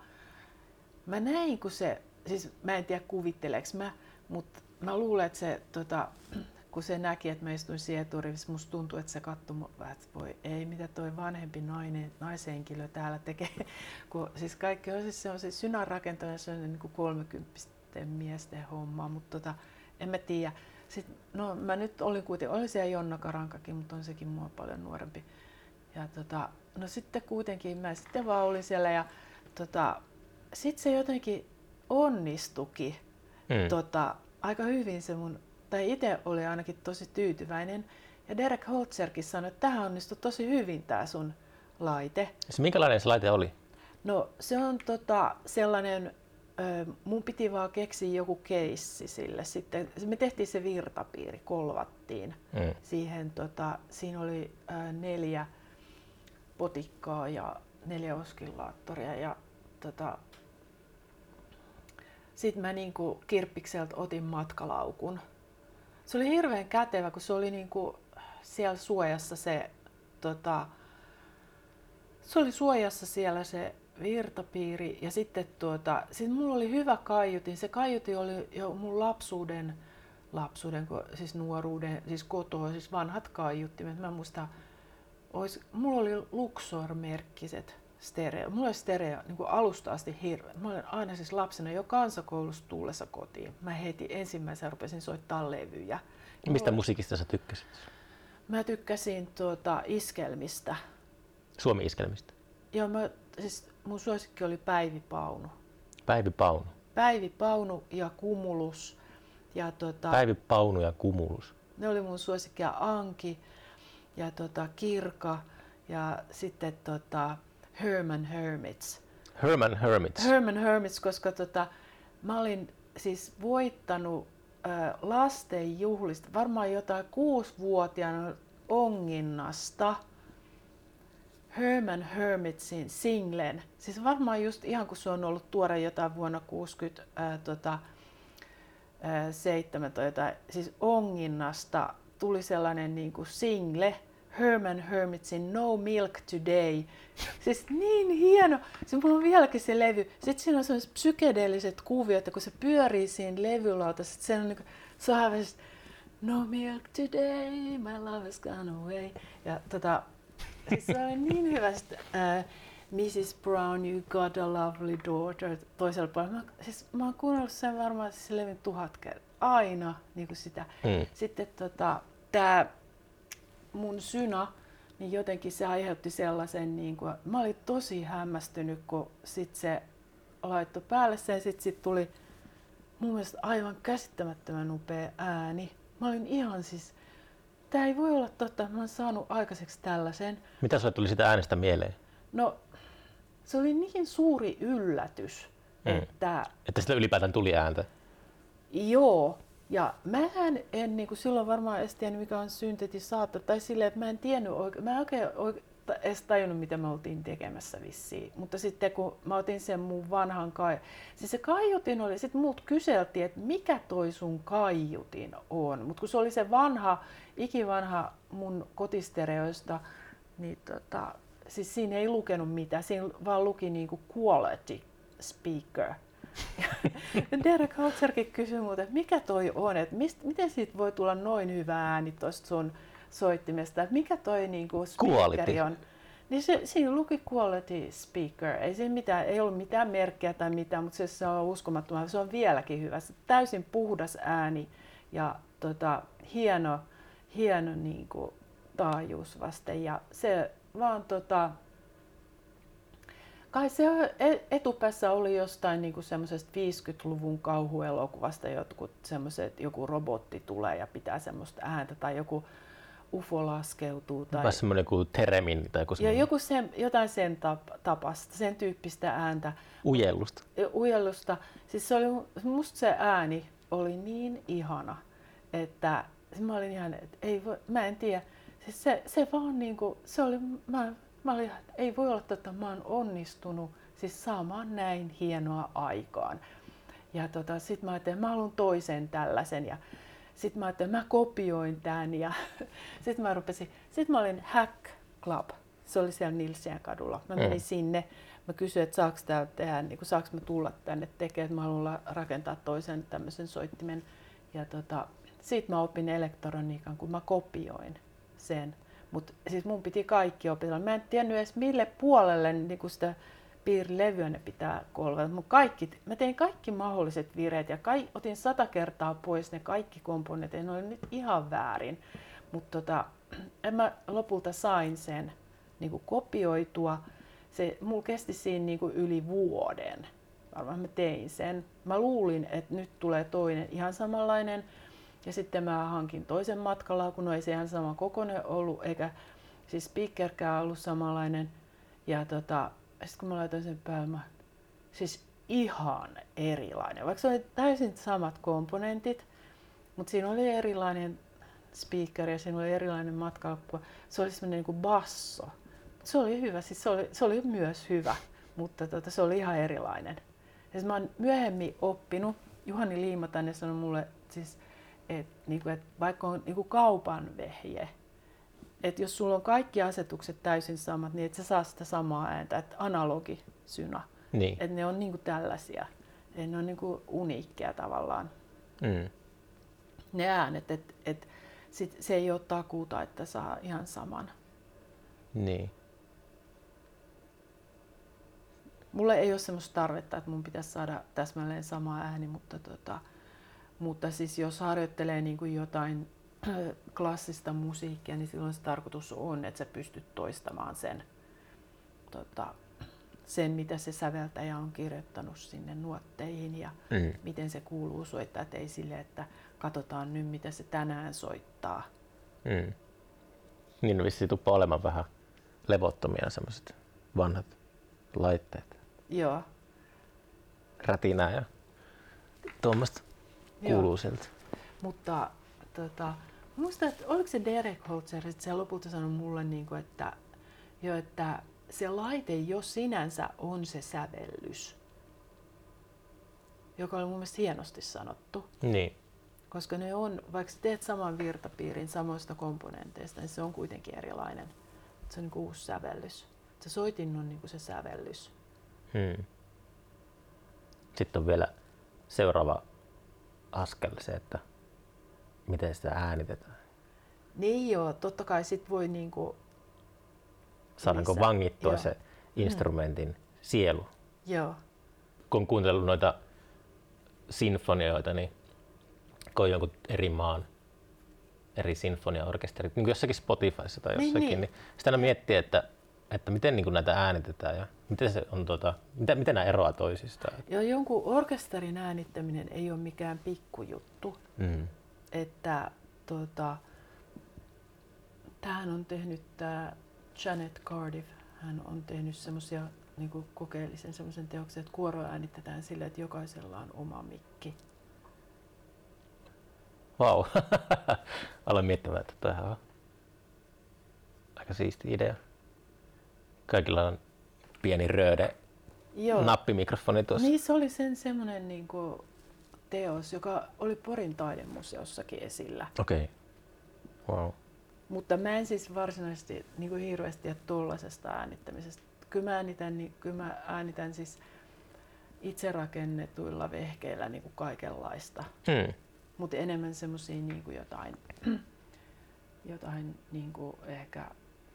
Mä näin, kun se, siis mä en tiedä kuvitteleeks mä, mutta mä luulen, että se, tota, kun se näki, että mä istuin sieturivissä, musta tuntui, että se katsoi, että voi ei, mitä toi vanhempi nainen, naishenkilö täällä tekee. kun, siis kaikki on siis se on se rakentaminen, se on niin kuin 30 miesten homma, mutta tota, en mä tiedä. Sitten, no mä nyt olin kuitenkin, oli siellä Jonna Karankakin, mutta on sekin mua paljon nuorempi. Ja tota, no sitten kuitenkin mä sitten vaan olin siellä ja tota, sitten se jotenkin onnistuki mm. tota, aika hyvin se mun, tai itse oli ainakin tosi tyytyväinen. Ja Derek Holzerkin sanoi, että tähän onnistui tosi hyvin tämä sun laite. Se minkälainen se laite oli? No se on tota, sellainen mun piti vaan keksiä joku keissi sille. Sitten me tehtiin se virtapiiri, kolvattiin. Mm. Siihen, tota, siinä oli ää, neljä potikkaa ja neljä oskillaattoria. Ja, tota, sitten mä niinku kirppikseltä otin matkalaukun. Se oli hirveän kätevä, kun se oli niinku siellä suojassa se, tota, se oli suojassa siellä se virtapiiri ja sitten tuota, siis mulla oli hyvä kaiutin. Se kaiutin oli jo mun lapsuuden, lapsuuden, siis nuoruuden, siis kotoa, siis vanhat kaiuttimet. Mä muistan, ois, mulla oli Luxor-merkkiset stereo. Mulla oli stereo niin kuin alusta asti hirveä. Mä olin aina siis lapsena jo kansakoulussa tullessa kotiin. Mä heti ensimmäisenä rupesin soittaa levyjä. Mistä mulla... musiikista sä tykkäsit? Mä tykkäsin tuota, iskelmistä. Suomi-iskelmistä? Joo, mä, siis mun suosikki oli Päivi Paunu. Päivi Paunu. Päivi Paunu ja Kumulus. Ja, tota, Päivi Paunu ja Kumulus. Ne oli mun suosikkia Anki ja tota, Kirka ja sitten tota, Herman Hermits. Herman Hermits. Herman Hermits, koska tota, mä olin siis voittanut äh, lasten juhlista varmaan jotain kuusivuotiaana onginnasta Herman Hermitsin singlen. Siis varmaan just ihan kun se on ollut tuore jotain vuonna 60, äh, tota, 7 tai siis onginnasta tuli sellainen niin kuin single, Herman Hermitsin No Milk Today. Siis niin hieno. Se mulla on vieläkin se levy. Sitten siinä on sellaiset psykedeelliset kuviot, että kun se pyörii siinä levylautassa, se on niin kuin, aivan No milk today, my love has gone away. Ja tota, siis se oli niin hyvä. Sitten, äh, Mrs. Brown, you got a lovely daughter toisella puolella. Mä, siis, mä oon kuunnellut sen varmaan siis tuhat kertaa. Aina niin kuin sitä. Mm. Sitten tota, tää mun syna, niin jotenkin se aiheutti sellaisen, niin kuin, mä olin tosi hämmästynyt, kun sit se laittoi päälle sen, sit, sit tuli mun mielestä aivan käsittämättömän upea ääni. Mä olin ihan siis, tää ei voi olla totta, mä oon saanut aikaiseksi tällaisen. Mitä sulle tuli sitä äänestä mieleen? No, se oli niin suuri yllätys, Mm. että Että sitä ylipäätään tuli ääntä. Joo, ja mä en niin kuin silloin varmaan edes tiennyt, mikä on syntetisaattori, tai silleen, että mä en tiennyt oikein, mä en oikein, oikein edes tajunnut, mitä me oltiin tekemässä vissiin. Mutta sitten kun mä otin sen mun vanhan kai, siis se kaiutin oli, sitten muut kyseltiin, että mikä toi sun kaiutin on. Mutta kun se oli se vanha, ikivanha mun kotistereoista, niin tota, siis siinä ei lukenut mitään, siinä vaan luki niinku quality speaker. Derek Holzerkin kysyi multa, että mikä toi on, että mist, miten siitä voi tulla noin hyvä ääni tuosta sun soittimesta, että mikä toi niinku Quality. speakeri on. Niin se, siinä luki quality speaker, ei, siinä mitään, ei ollut mitään merkkiä tai mitään, mutta se, se on uskomattoman, se on vieläkin hyvä. Se täysin puhdas ääni ja tota, hieno, hieno niinku, taajuus vasten ja se vaan tota, Kai se e- etupäässä oli jostain niinku semmoisesta 50-luvun kauhuelokuvasta jotkut semmoiset, joku robotti tulee ja pitää semmoista ääntä tai joku UFO laskeutuu. Tai, Tai semmoinen kuin Teremin tai joku ja semmoinen joku sen, jotain sen tap, tapasta, sen tyyppistä ääntä, ujellusta. ujellusta. Siis se oli, musta se ääni oli niin ihana, että mä olin ihan, että ei voi, mä en tiedä. Siis se, se vaan niinku, se oli, mä, mä olin, että ei voi olla totta, mä oon onnistunut siis saamaan näin hienoa aikaan. Ja tota, sit mä ajattelin, että mä haluan toisen tällaisen ja sitten mä ajattelin, että mä kopioin tämän ja sitten mä rupesin, sitten mä olin Hack Club, se oli siellä Nilsien kadulla. Mä menin Mm. sinne, mä kysyin, että saaks tää tehdä, niin kuin, saaks mä tulla tänne tekemään, että mä haluan rakentaa toisen tämmöisen soittimen. Ja tota, sitten mä opin elektroniikan, kun mä kopioin sen. Mutta siis mun piti kaikki opetella. Mä en tiennyt edes mille puolelle niin sitä piirilevyä pitää kolvata. Mut kaikki, mä tein kaikki mahdolliset vireet ja kai, otin sata kertaa pois ne kaikki komponentit. Ne oli nyt ihan väärin. Mutta tota, en mä lopulta sain sen niin kuin kopioitua. Se, mulla kesti siinä niin kuin yli vuoden. Varmaan mä tein sen. Mä luulin, että nyt tulee toinen ihan samanlainen. Ja sitten mä hankin toisen matkalla, kun ei se ihan sama kokoinen ollut, eikä siis speakerkään ollut samanlainen. Ja tota, sitten kun mä laitoin sen päälle, mä, siis ihan erilainen. Vaikka se oli täysin samat komponentit, mutta siinä oli erilainen speaker ja siinä oli erilainen matkalappua. Se oli semmoinen niin basso. Se oli hyvä, siis se oli, se oli myös hyvä, mutta tota, se oli ihan erilainen. Ja mä oon myöhemmin oppinut, Juhani Liimatainen sanoi mulle, siis, että niinku, et vaikka on niinku kaupan vehje, että jos sulla on kaikki asetukset täysin samat, niin et sä saa sitä samaa ääntä, että analogisyna. Niin. Että ne on niinku tällaisia. Et ne on niinku uniikkeja tavallaan Mm. ne äänet, että et, sit se ei ole takuuta, että saa ihan saman. Niin. mulle ei ole semmoista tarvetta, että mun pitäisi saada täsmälleen sama ääni, mutta, tota, mutta siis jos harjoittelee niin kuin jotain klassista musiikkia, niin silloin se tarkoitus on, että sä pystyt toistamaan sen, tota, sen mitä se säveltäjä on kirjoittanut sinne nuotteihin ja mm. miten se kuuluu soittaa, että ei sille, että katsotaan nyt mitä se tänään soittaa. Mm. Niin vissi tuppa olemaan vähän levottomia semmoiset vanhat laitteet. Joo. Rätinää ja tuommoista kuuluu sieltä. Mutta tota, muistan, että oliko se Derek Holzer, että se lopulta sanoi mulle, niin kuin, että, jo, että se laite jo sinänsä on se sävellys, joka oli mun mielestä hienosti sanottu. Niin. Koska ne on, vaikka teet saman virtapiirin samoista komponenteista, niin se on kuitenkin erilainen. Se on niin uusi sävellys. Se soitin on niin kuin se sävellys. Hmm. Sitten on vielä seuraava askel se, että miten sitä äänitetään. Niin joo, totta kai sit voi niinku Saadaanko lisää. vangittua joo. se mm. instrumentin mm. sielu? Joo. Kun on kuuntellut noita sinfonioita, niin kun on jonkun eri maan eri sinfoniaorkesterit, niin kuin jossakin Spotifyssa tai niin, jossakin, niin, niin. niin sitä aina miettii, että että miten niin kuin näitä äänitetään ja miten, se on, tuota, miten, miten nämä eroavat toisistaan? Joo, jonkun orkesterin äänittäminen ei ole mikään pikkujuttu. Mm. Että tuota, tähän on tehnyt tämä Janet Cardiff, hän on tehnyt semmoisia niin kokeellisen semmoisen teoksen, että kuoro äänitetään sillä, että jokaisella on oma mikki. Vau, wow. aloin miettimään, että tämä on aika siisti idea. Kaikilla on pieni rööde Joo. nappimikrofoni tuossa. Niin se oli sen semmoinen niin kuin, teos, joka oli Porin taidemuseossakin esillä. Okei. Okay. Wow. Mutta mä en siis varsinaisesti niin kuin hirveästi tiedä tuollaisesta äänittämisestä. Kyllä mä äänitän, niin, kyllä mä äänitän siis itse rakennetuilla vehkeillä niin kuin kaikenlaista. Hmm. Mutta enemmän semmoisia niin jotain, jotain niin kuin ehkä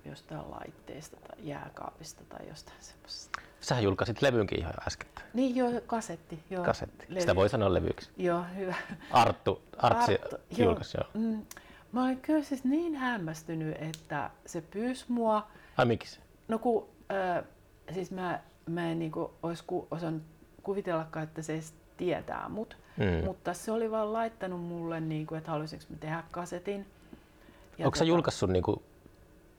jostain laitteesta tai jääkaapista tai jostain semmoisesta. Sähän julkaisit levynkin ihan äsken. Niin joo, kasetti. Joo. Kasetti. Levy. Sitä voi sanoa levyksi. Joo, hyvä. Arttu, Artsi Arttu, julkaisi joo. joo. Mm, mä olin kyllä siis niin hämmästynyt, että se pyysi mua. Ai miksi? No kun, äh, siis mä, mä en niinku olisi ku, osannut kuvitellakaan, että se edes tietää mut. Mm. Mutta se oli vaan laittanut mulle, niinku, että haluaisinko mä tehdä kasetin. Ja Onko tota, sä julkaissut niinku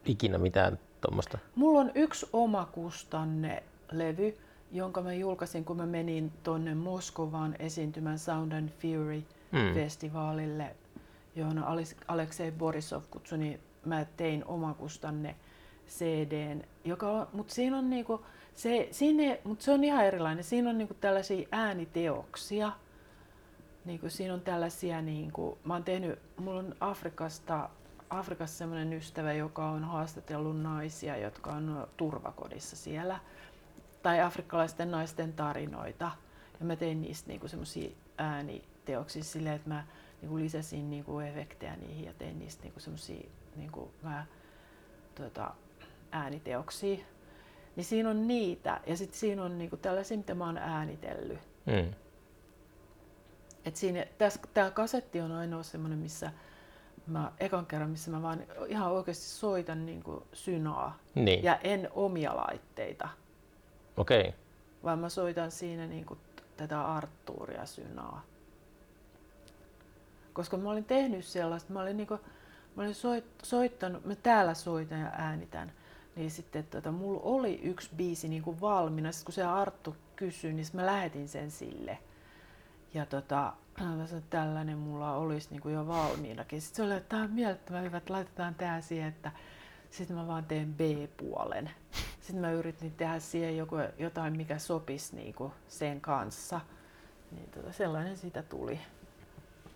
ikinä mitään tuommoista? Mulla on yksi omakustanne levy, jonka mä julkaisin, kun mä menin tonne Moskovaan esiintymään Sound and Fury-festivaalille, mm. johon Aleksei Borisov kutsui, niin mä tein omakustanne CDn, joka on, mutta siinä on niinku, se, siinä, mutta se on ihan erilainen. Siinä on niinku tällaisia ääniteoksia. Niinku, siinä on tällaisia, niinku, mä oon tehnyt, mulla on Afrikasta Afrikassa sellainen ystävä, joka on haastatellut naisia, jotka on turvakodissa siellä, tai afrikkalaisten naisten tarinoita. Ja mä tein niistä niinku semmoisia ääniteoksia silleen, että mä niinku lisäsin niinku efektejä niihin ja tein niistä niinku semmoisia niinku mä, tota, ääniteoksia. Niin siinä on niitä ja sitten siinä on niinku tällaisia, mitä mä oon äänitellyt. Mm. Et siinä, tämä kasetti on ainoa semmoinen, missä mä ekan kerran, missä mä vaan ihan oikeasti soitan niin kuin synaa niin. ja en omia laitteita. Okei. Okay. Vaan mä soitan siinä niin kuin tätä Artuuria synaa. Koska mä olin tehnyt sellaista, mä olin, niin kuin, mä olin soit, soittanut, mä täällä soitan ja äänitän, niin sitten tota, mulla oli yksi biisi niin kuin valmiina. Sitten kun se Arttu kysyi, niin mä lähetin sen sille. Ja tota, mä sanoin, että tällainen mulla olisi niin kuin jo valmiinakin. Sitten se oli, että tämä on mielettömän hyvä, että laitetaan tämä siihen, että sitten mä vaan teen B-puolen. Sitten mä yritin tehdä siihen joku, jotain, mikä sopisi niin kuin sen kanssa. Niin tota, sellainen siitä tuli.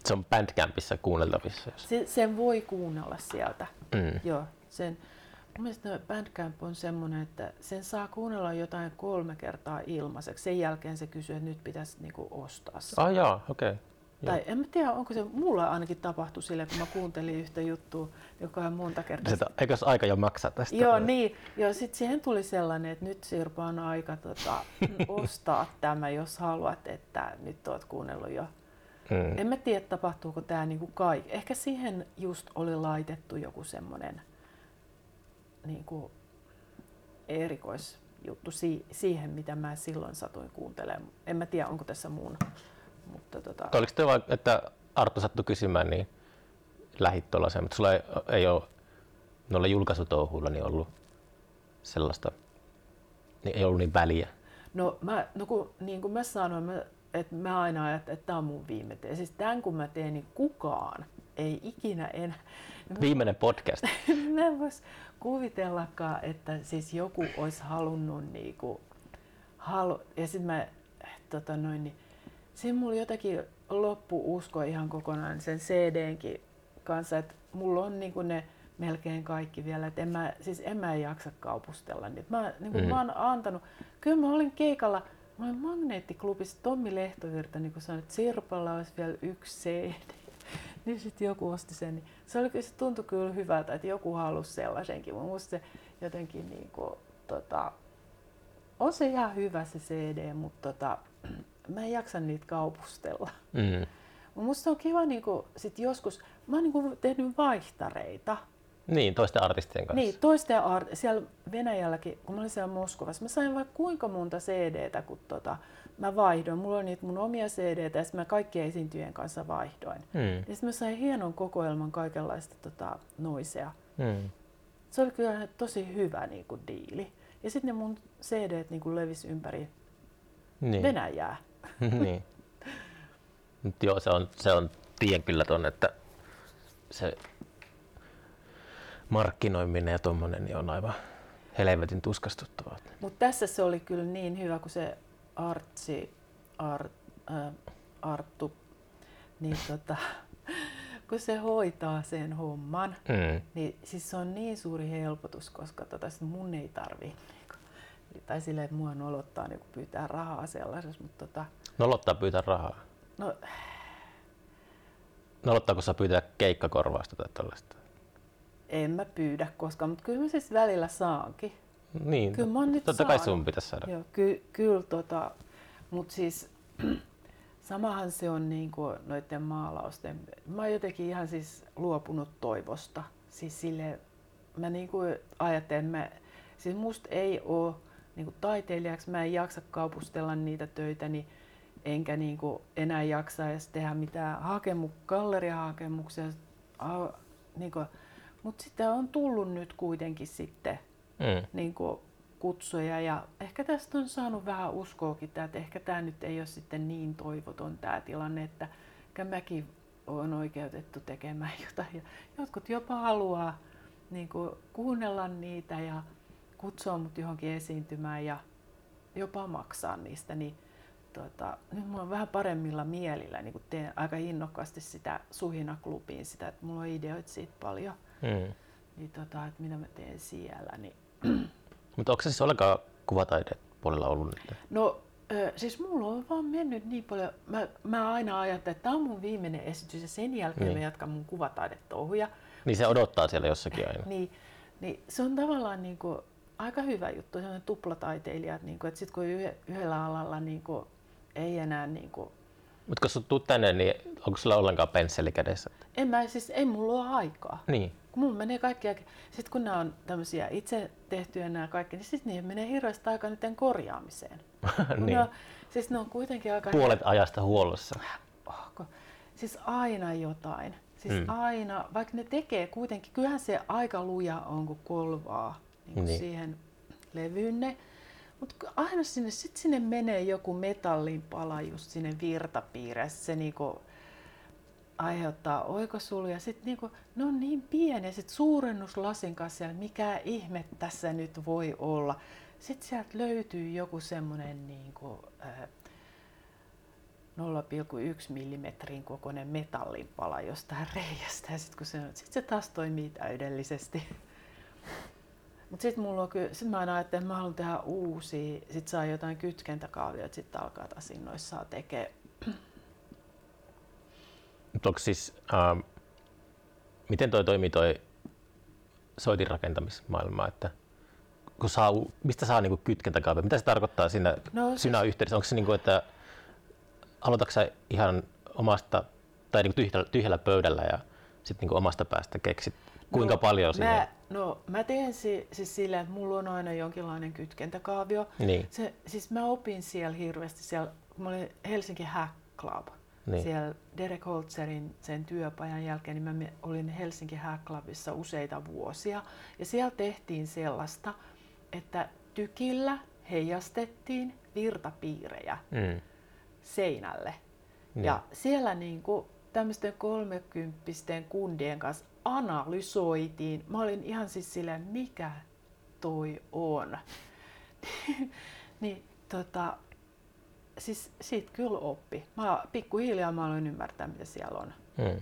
Se on Bandcampissa kuunneltavissa? Jos... Se, sen voi kuunnella sieltä. Mm. Joo, sen, Mun mielestä Bandcamp on semmoinen, että sen saa kuunnella jotain kolme kertaa ilmaiseksi. Sen jälkeen se kysyy, että nyt pitäisi niinku ostaa se. Ah jaa, okei. Okay. Tai en mä tiedä, onko se, mulla ainakin tapahtui sille, kun mä kuuntelin yhtä juttua, joka on monta kertaa. Sitä, eikö aika jo maksaa tästä? Joo, niin. Joo, sitten siihen tuli sellainen, että nyt Sirpa on aika tota, ostaa tämä, jos haluat, että nyt oot kuunnellut jo. Hmm. En mä tiedä, tapahtuuko tämä niinku kaikki. Ehkä siihen just oli laitettu joku semmoinen niinku erikoisjuttu si- siihen, mitä mä silloin satuin kuuntelemaan. En mä tiedä, onko tässä muun mutta tota... Oliko te vaan, että Arto sattui kysymään, niin lähit tuollaiseen, mutta sulla ei, ei ole noilla julkaisutouhuilla niin ollut sellaista, niin ei ollut niin väliä. No, mä, no kun, niin kuin mä sanoin, mä, että mä aina ajattelen, että tämä on mun viime tee. Siis tämän kun mä teen, niin kukaan ei ikinä enää... Viimeinen podcast. mä en vois kuvitellakaan, että siis joku olisi halunnut niinku, halu, ja sitten mä tota noin, niin siinä mulla jotenkin loppu usko ihan kokonaan sen CDnkin kanssa, että mulla on niin ne melkein kaikki vielä, että en mä, siis en mä jaksa kaupustella niitä. Mä, niin kuin, mm. mä oon antanut, kyllä mä olin keikalla, mä olin Magneettiklubissa, Tommi Lehtovirta niin sanoi, että Sirpalla olisi vielä yksi CD. Niin sitten joku osti sen. Niin se, oli, se tuntui kyllä hyvältä, että joku halusi sellaisenkin. Musta se jotenkin niin kuin, tota, on se ihan hyvä se CD, mutta tota, mä en jaksa niitä kaupustella. Mm. Musta on kiva niin kuin, sit joskus, mä oon niin kuin, tehnyt vaihtareita. Niin, toisten artistien kanssa. Niin, toisten art- siellä Venäjälläkin, kun mä olin siellä Moskovassa, mä sain vaikka kuinka monta CDtä, kun tota, mä vaihdoin. Mulla on niitä mun omia CDtä ja sitten mä kaikkien esiintyjien kanssa vaihdoin. Mm. Ja sitten mä sain hienon kokoelman kaikenlaista tota, noisea. Mm. Se oli kyllä tosi hyvä niin kuin, diili. Ja sitten ne mun CDt niin levisi ympäri niin. Venäjää. niin. Mut joo, se on, se on, tien kyllä ton, että se markkinoiminen ja tommonen niin on aivan helvetin tuskastuttavaa. Mutta tässä se oli kyllä niin hyvä, kun se Artsi, Art, äh, Arttu, niin tota, kun se hoitaa sen homman, mm. niin siis se on niin suuri helpotus, koska tota, mun ei tarvi tai silleen, että mua nolottaa niin pyytää rahaa sellaisessa, mutta tota... Nolottaa pyytää rahaa? No... Nolottaako sä pyytää keikkakorvausta tai tällaista? En mä pyydä koskaan, mutta kyllä mä siis välillä saankin. Niin, kyllä mä nyt totta kai sun pitäisi saada. Joo, ky- kyllä tota, mutta siis samahan se on niin kuin noiden maalausten. Mä oon jotenkin ihan siis luopunut toivosta. Siis sille, mä niin kuin ajattelen, mä, siis musta ei ole niin kuin taiteilijaksi mä en jaksa kaupustella niitä töitä, niin enkä niin kuin enää jaksa edes tehdä mitään hakemu, galleriahakemuksia. Niin kuin, mutta sitä on tullut nyt kuitenkin sitten mm. niin kuin kutsuja ja ehkä tästä on saanut vähän uskoakin, että ehkä tämä nyt ei ole sitten niin toivoton tämä tilanne, että mäkin olen oikeutettu tekemään jotain. Ja jotkut jopa haluaa niin kuin, kuunnella niitä ja kutsua mut johonkin esiintymään ja jopa maksaa niistä, niin tota, nyt mulla on vähän paremmilla mielillä, niin kun teen aika innokkaasti sitä suhinaklubiin, sitä, että mulla on ideoita siitä paljon, mm. niin tota, että mitä mä teen siellä. Niin... Mutta onko se siis ollenkaan puolella ollut nyt? No siis mulla on vaan mennyt niin paljon, mä, mä aina ajattelen, että tämä on mun viimeinen esitys ja sen jälkeen niin. mä jatkan mun kuvataidetouhuja. Niin se odottaa siellä jossakin aina. niin, niin se on tavallaan niin kuin, aika hyvä juttu, sellainen tuplataiteilija, niin kuin, että sitten kun yhdellä alalla niin kuin, ei enää niin kuin, mutta kun sä tuut tänne, niin onko sulla ollenkaan pensseli kädessä? En mä, siis ei mulla ole aikaa. Niin. Kun mulla menee kaikki, sitten kun nämä on tämmöisiä itse tehtyjä nämä kaikki, niin sitten niihin menee hirveästi aikaa niiden korjaamiseen. niin. ne on, siis ne on kuitenkin aika... Puolet ajasta huollossa. Oh, siis aina jotain. Siis mm. aina, vaikka ne tekee kuitenkin, kyllähän se aika luja on, kun kolvaa niin niin. siihen levyynne. Mutta aina sinne, sit sinne menee joku metallin pala just sinne virtapiirissä. Se niinku aiheuttaa oikosuluja. Sitten niinku, ne on niin pieniä. Sitten suurennuslasin kanssa siellä, mikä ihme tässä nyt voi olla. Sitten sieltä löytyy joku semmoinen äh, 0,1 millimetrin kokoinen metallinpala jostain reiästä ja sitten se, sit se taas toimii täydellisesti. Mutta sitten mulla on kyllä, sit mä aina että mä haluan tehdä uusia, sit saa jotain kytkentäkaavioita, sitten alkaa taas innoissaan tekee. Mutta onko siis, ähm, miten toi toimii toi soitin rakentamismaailma, että kun saa, mistä saa niinku kytkentäkaape? Mitä se tarkoittaa siinä, No siis- siinä yhteydessä? Onko se niinku, että aloitatko sä ihan omasta tai niinku tyhjällä, tyhjällä pöydällä ja sitten niinku omasta päästä keksit kuinka no, paljon sinne? Mä, no mä teen si, siis silleen, että mulla on aina jonkinlainen kytkentäkaavio. Niin. Se, siis mä opin siellä hirveästi, siellä, kun mä olin Helsinki Hack Club, Niin. siellä Derek Holzerin sen työpajan jälkeen, niin mä olin Helsinki Hack Clubissa useita vuosia. Ja siellä tehtiin sellaista, että tykillä heijastettiin virtapiirejä Mm. seinälle. Niin. Ja siellä niin kuin tämmöisten kolmekymppisten kundien kanssa analysoitiin. Mä olin ihan siis silleen, mikä toi on. niin tota, siis siitä kyllä oppi. Mä, pikkuhiljaa mä aloin ymmärtää, mitä siellä on. Mm.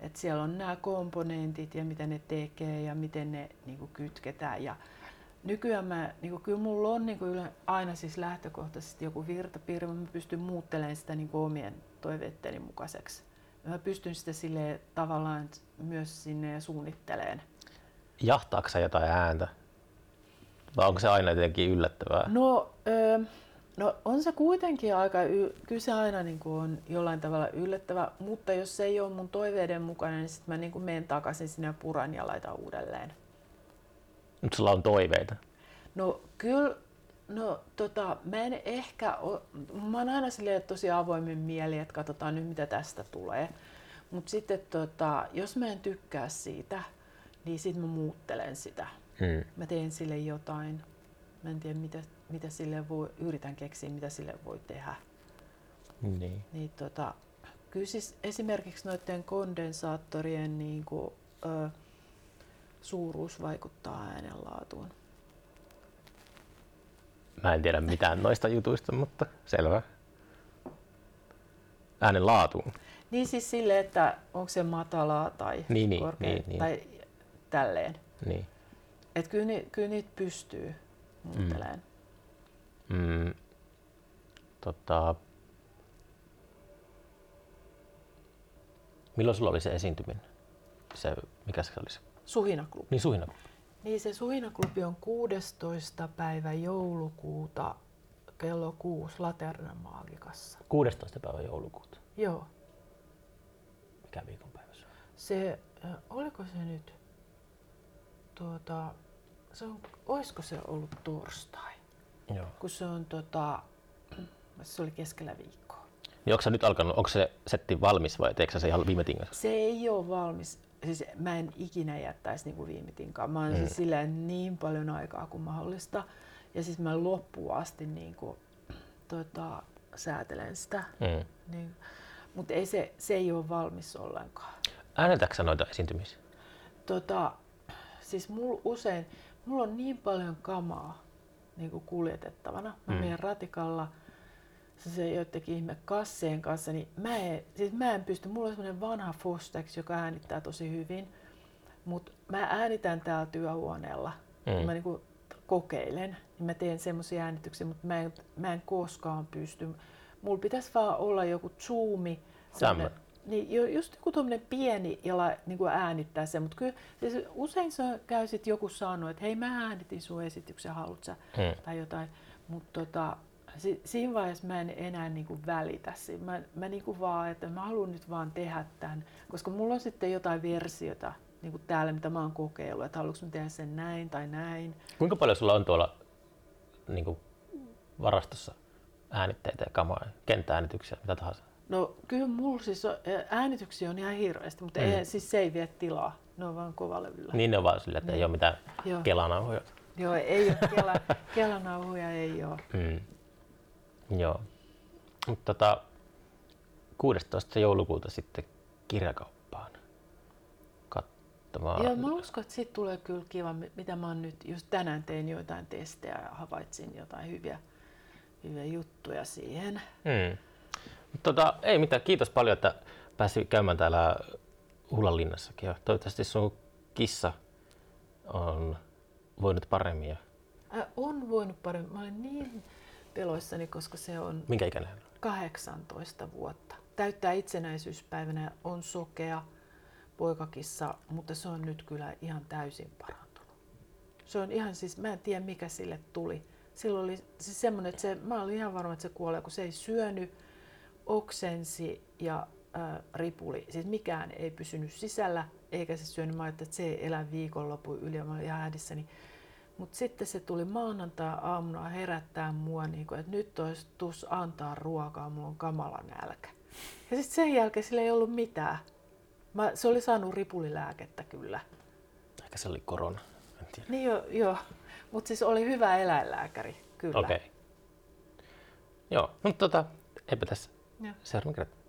Et siellä on nämä komponentit ja miten ne tekee ja miten ne niinku kytketään. Ja nykyään mä, niinku, kyllä mulla on niinku yle, aina siis lähtökohtaisesti joku virtapiirre, mutta mä pystyn muuttelemaan sitä niinku omien toiveitteni mukaiseksi. Mä pystyn sitä sille tavallaan myös sinne suunnitteleen. Jahtaako jotain ääntä? Vai onko se aina jotenkin yllättävää? No, öö, no on se kuitenkin aika, y- kyllä se aina niin kuin on jollain tavalla yllättävä, mutta jos se ei ole mun toiveiden mukainen, niin sitten mä niin kuin menen takaisin sinne puran ja laitan uudelleen. Mutta sulla on toiveita. No kyllä, no tota, mä en ehkä, o, mä oon aina silleen tosi avoimen mieli, että katsotaan nyt mitä tästä tulee. Mutta sitten tota, jos mä en tykkää siitä, niin sitten mä muuttelen sitä. Mm. Mä teen sille jotain. Mä en tiedä mitä, mitä sille voi, yritän keksiä mitä sille voi tehdä. Niin. Niin tota, kyllä siis esimerkiksi noiden kondensaattorien niin kuin, ö, suuruus vaikuttaa äänenlaatuun. Mä en tiedä mitään noista jutuista, mutta selvä. Äänen laatuun. Niin siis sille, että onko se matalaa tai Niin, niin, korkea niin, niin. tai tälleen. Niin. Että kyllä, ni, kyllä niitä pystyy muuttelemaan. Mm. Tota, milloin sulla oli se esiintyminen? Se, mikä se oli se? Suhinaklubi. Niin suhina. Niin se Suhinaklubi on 16. päivä joulukuuta kello 6 Laternan Maagikassa. 16. päivä joulukuuta. Joo. Mikä viikonpäivä se on? Se, oliko se nyt, tuota, se on, olisiko se ollut torstai? Joo. Kun se on tota, se oli keskellä viikkoa. Niin onko se nyt alkanut, onko se setti valmis vai teekö sä se ihan viime tingassa? Se ei ole valmis. Siis mä en ikinä jättäisi niin kuin viime tinkaan. Mä oon Mm. siis silleen niin paljon aikaa kuin mahdollista. Ja siis mä loppuun asti niin kuin, tota, säätelen sitä. Mm. Niin, mutta ei se, se ei ole valmis ollenkaan. Äänetätkö sä noita esiintymisiä? Tota, siis mulla usein, mulla on niin paljon kamaa niin kuin kuljetettavana. Mä Mm. menen ratikalla se, joidenkin ihme kasseen kanssa, niin mä en, siis mä en pysty, mulla on semmoinen vanha Fostex, joka äänittää tosi hyvin, mutta mä äänitän täällä työhuoneella, Mm. mä niinku kokeilen, niin mä teen semmoisia äänityksiä, mutta mä en, mä en koskaan pysty. Mulla pitäisi vaan olla joku zoomi, Tämmönen. Niin just joku tuommoinen pieni, jolla niin kuin äänittää sen, mutta kyllä siis usein se käy sit joku sanoo, että hei mä äänitin sun esityksen, haluat sä, Mm. tai jotain, mutta tota, si, siinä vaiheessa mä en enää niin kuin välitä. Mä, mä niin kuin vaan, että mä haluan nyt vaan tehdä tämän, koska mulla on sitten jotain versiota niin kuin täällä, mitä mä oon kokeillut, että haluanko mä tehdä sen näin tai näin. Kuinka paljon sulla on tuolla niin kuin varastossa äänitteitä ja kamaa, kenttääänityksiä, mitä tahansa? No kyllä mulla siis on, äänityksiä on ihan hirveästi, mutta Mm. ei, siis se ei vie tilaa. Ne on vaan kovalevyllä. Niin ne on vaan silleen, että ei Niin. ole mitään Joo. kelanauhoja. Joo, ei ole kela, kelanauhuja, ei ole. Mm. Joo. Mutta tota, 16. joulukuuta sitten kirjakauppaan katsomaan. Joo, mä uskon, että siitä tulee kyllä kiva, mi- mitä mä oon nyt, just tänään tein joitain testejä ja havaitsin jotain hyviä, hyviä juttuja siihen. Mm. Tota, ei mitään, kiitos paljon, että pääsi käymään täällä Hullanlinnassakin. Ja toivottavasti sun kissa on voinut paremmin. Ja Äh, on voinut paremmin. Mä olen niin peloissani, koska se on minkä ikäinen hän on? 18 vuotta. täyttää itsenäisyyspäivänä, on sokea poikakissa, mutta se on nyt kyllä ihan täysin parantunut. Se on ihan siis, mä en tiedä mikä sille tuli. Silloin oli siis semmoinen, että se, mä olin ihan varma, että se kuolee, kun se ei syönyt, oksensi ja äh, ripuli. Siis mikään ei pysynyt sisällä, eikä se syönyt. Mä että se ei elä viikonlopun yli ja mä olin ihan. Mutta sitten se tuli maanantai-aamuna herättää mua, niin kun, että nyt olisi tus antaa ruokaa, mulla on kamala nälkä. Ja sitten sen jälkeen sillä ei ollut mitään. Mä, se oli saanut ripulilääkettä kyllä. Ehkä se oli korona, en tiedä. Niin jo, joo, mutta siis oli hyvä eläinlääkäri, kyllä. Okei. Okay. Joo, mutta tota, eipä tässä. Joo. Seuraavan kerran.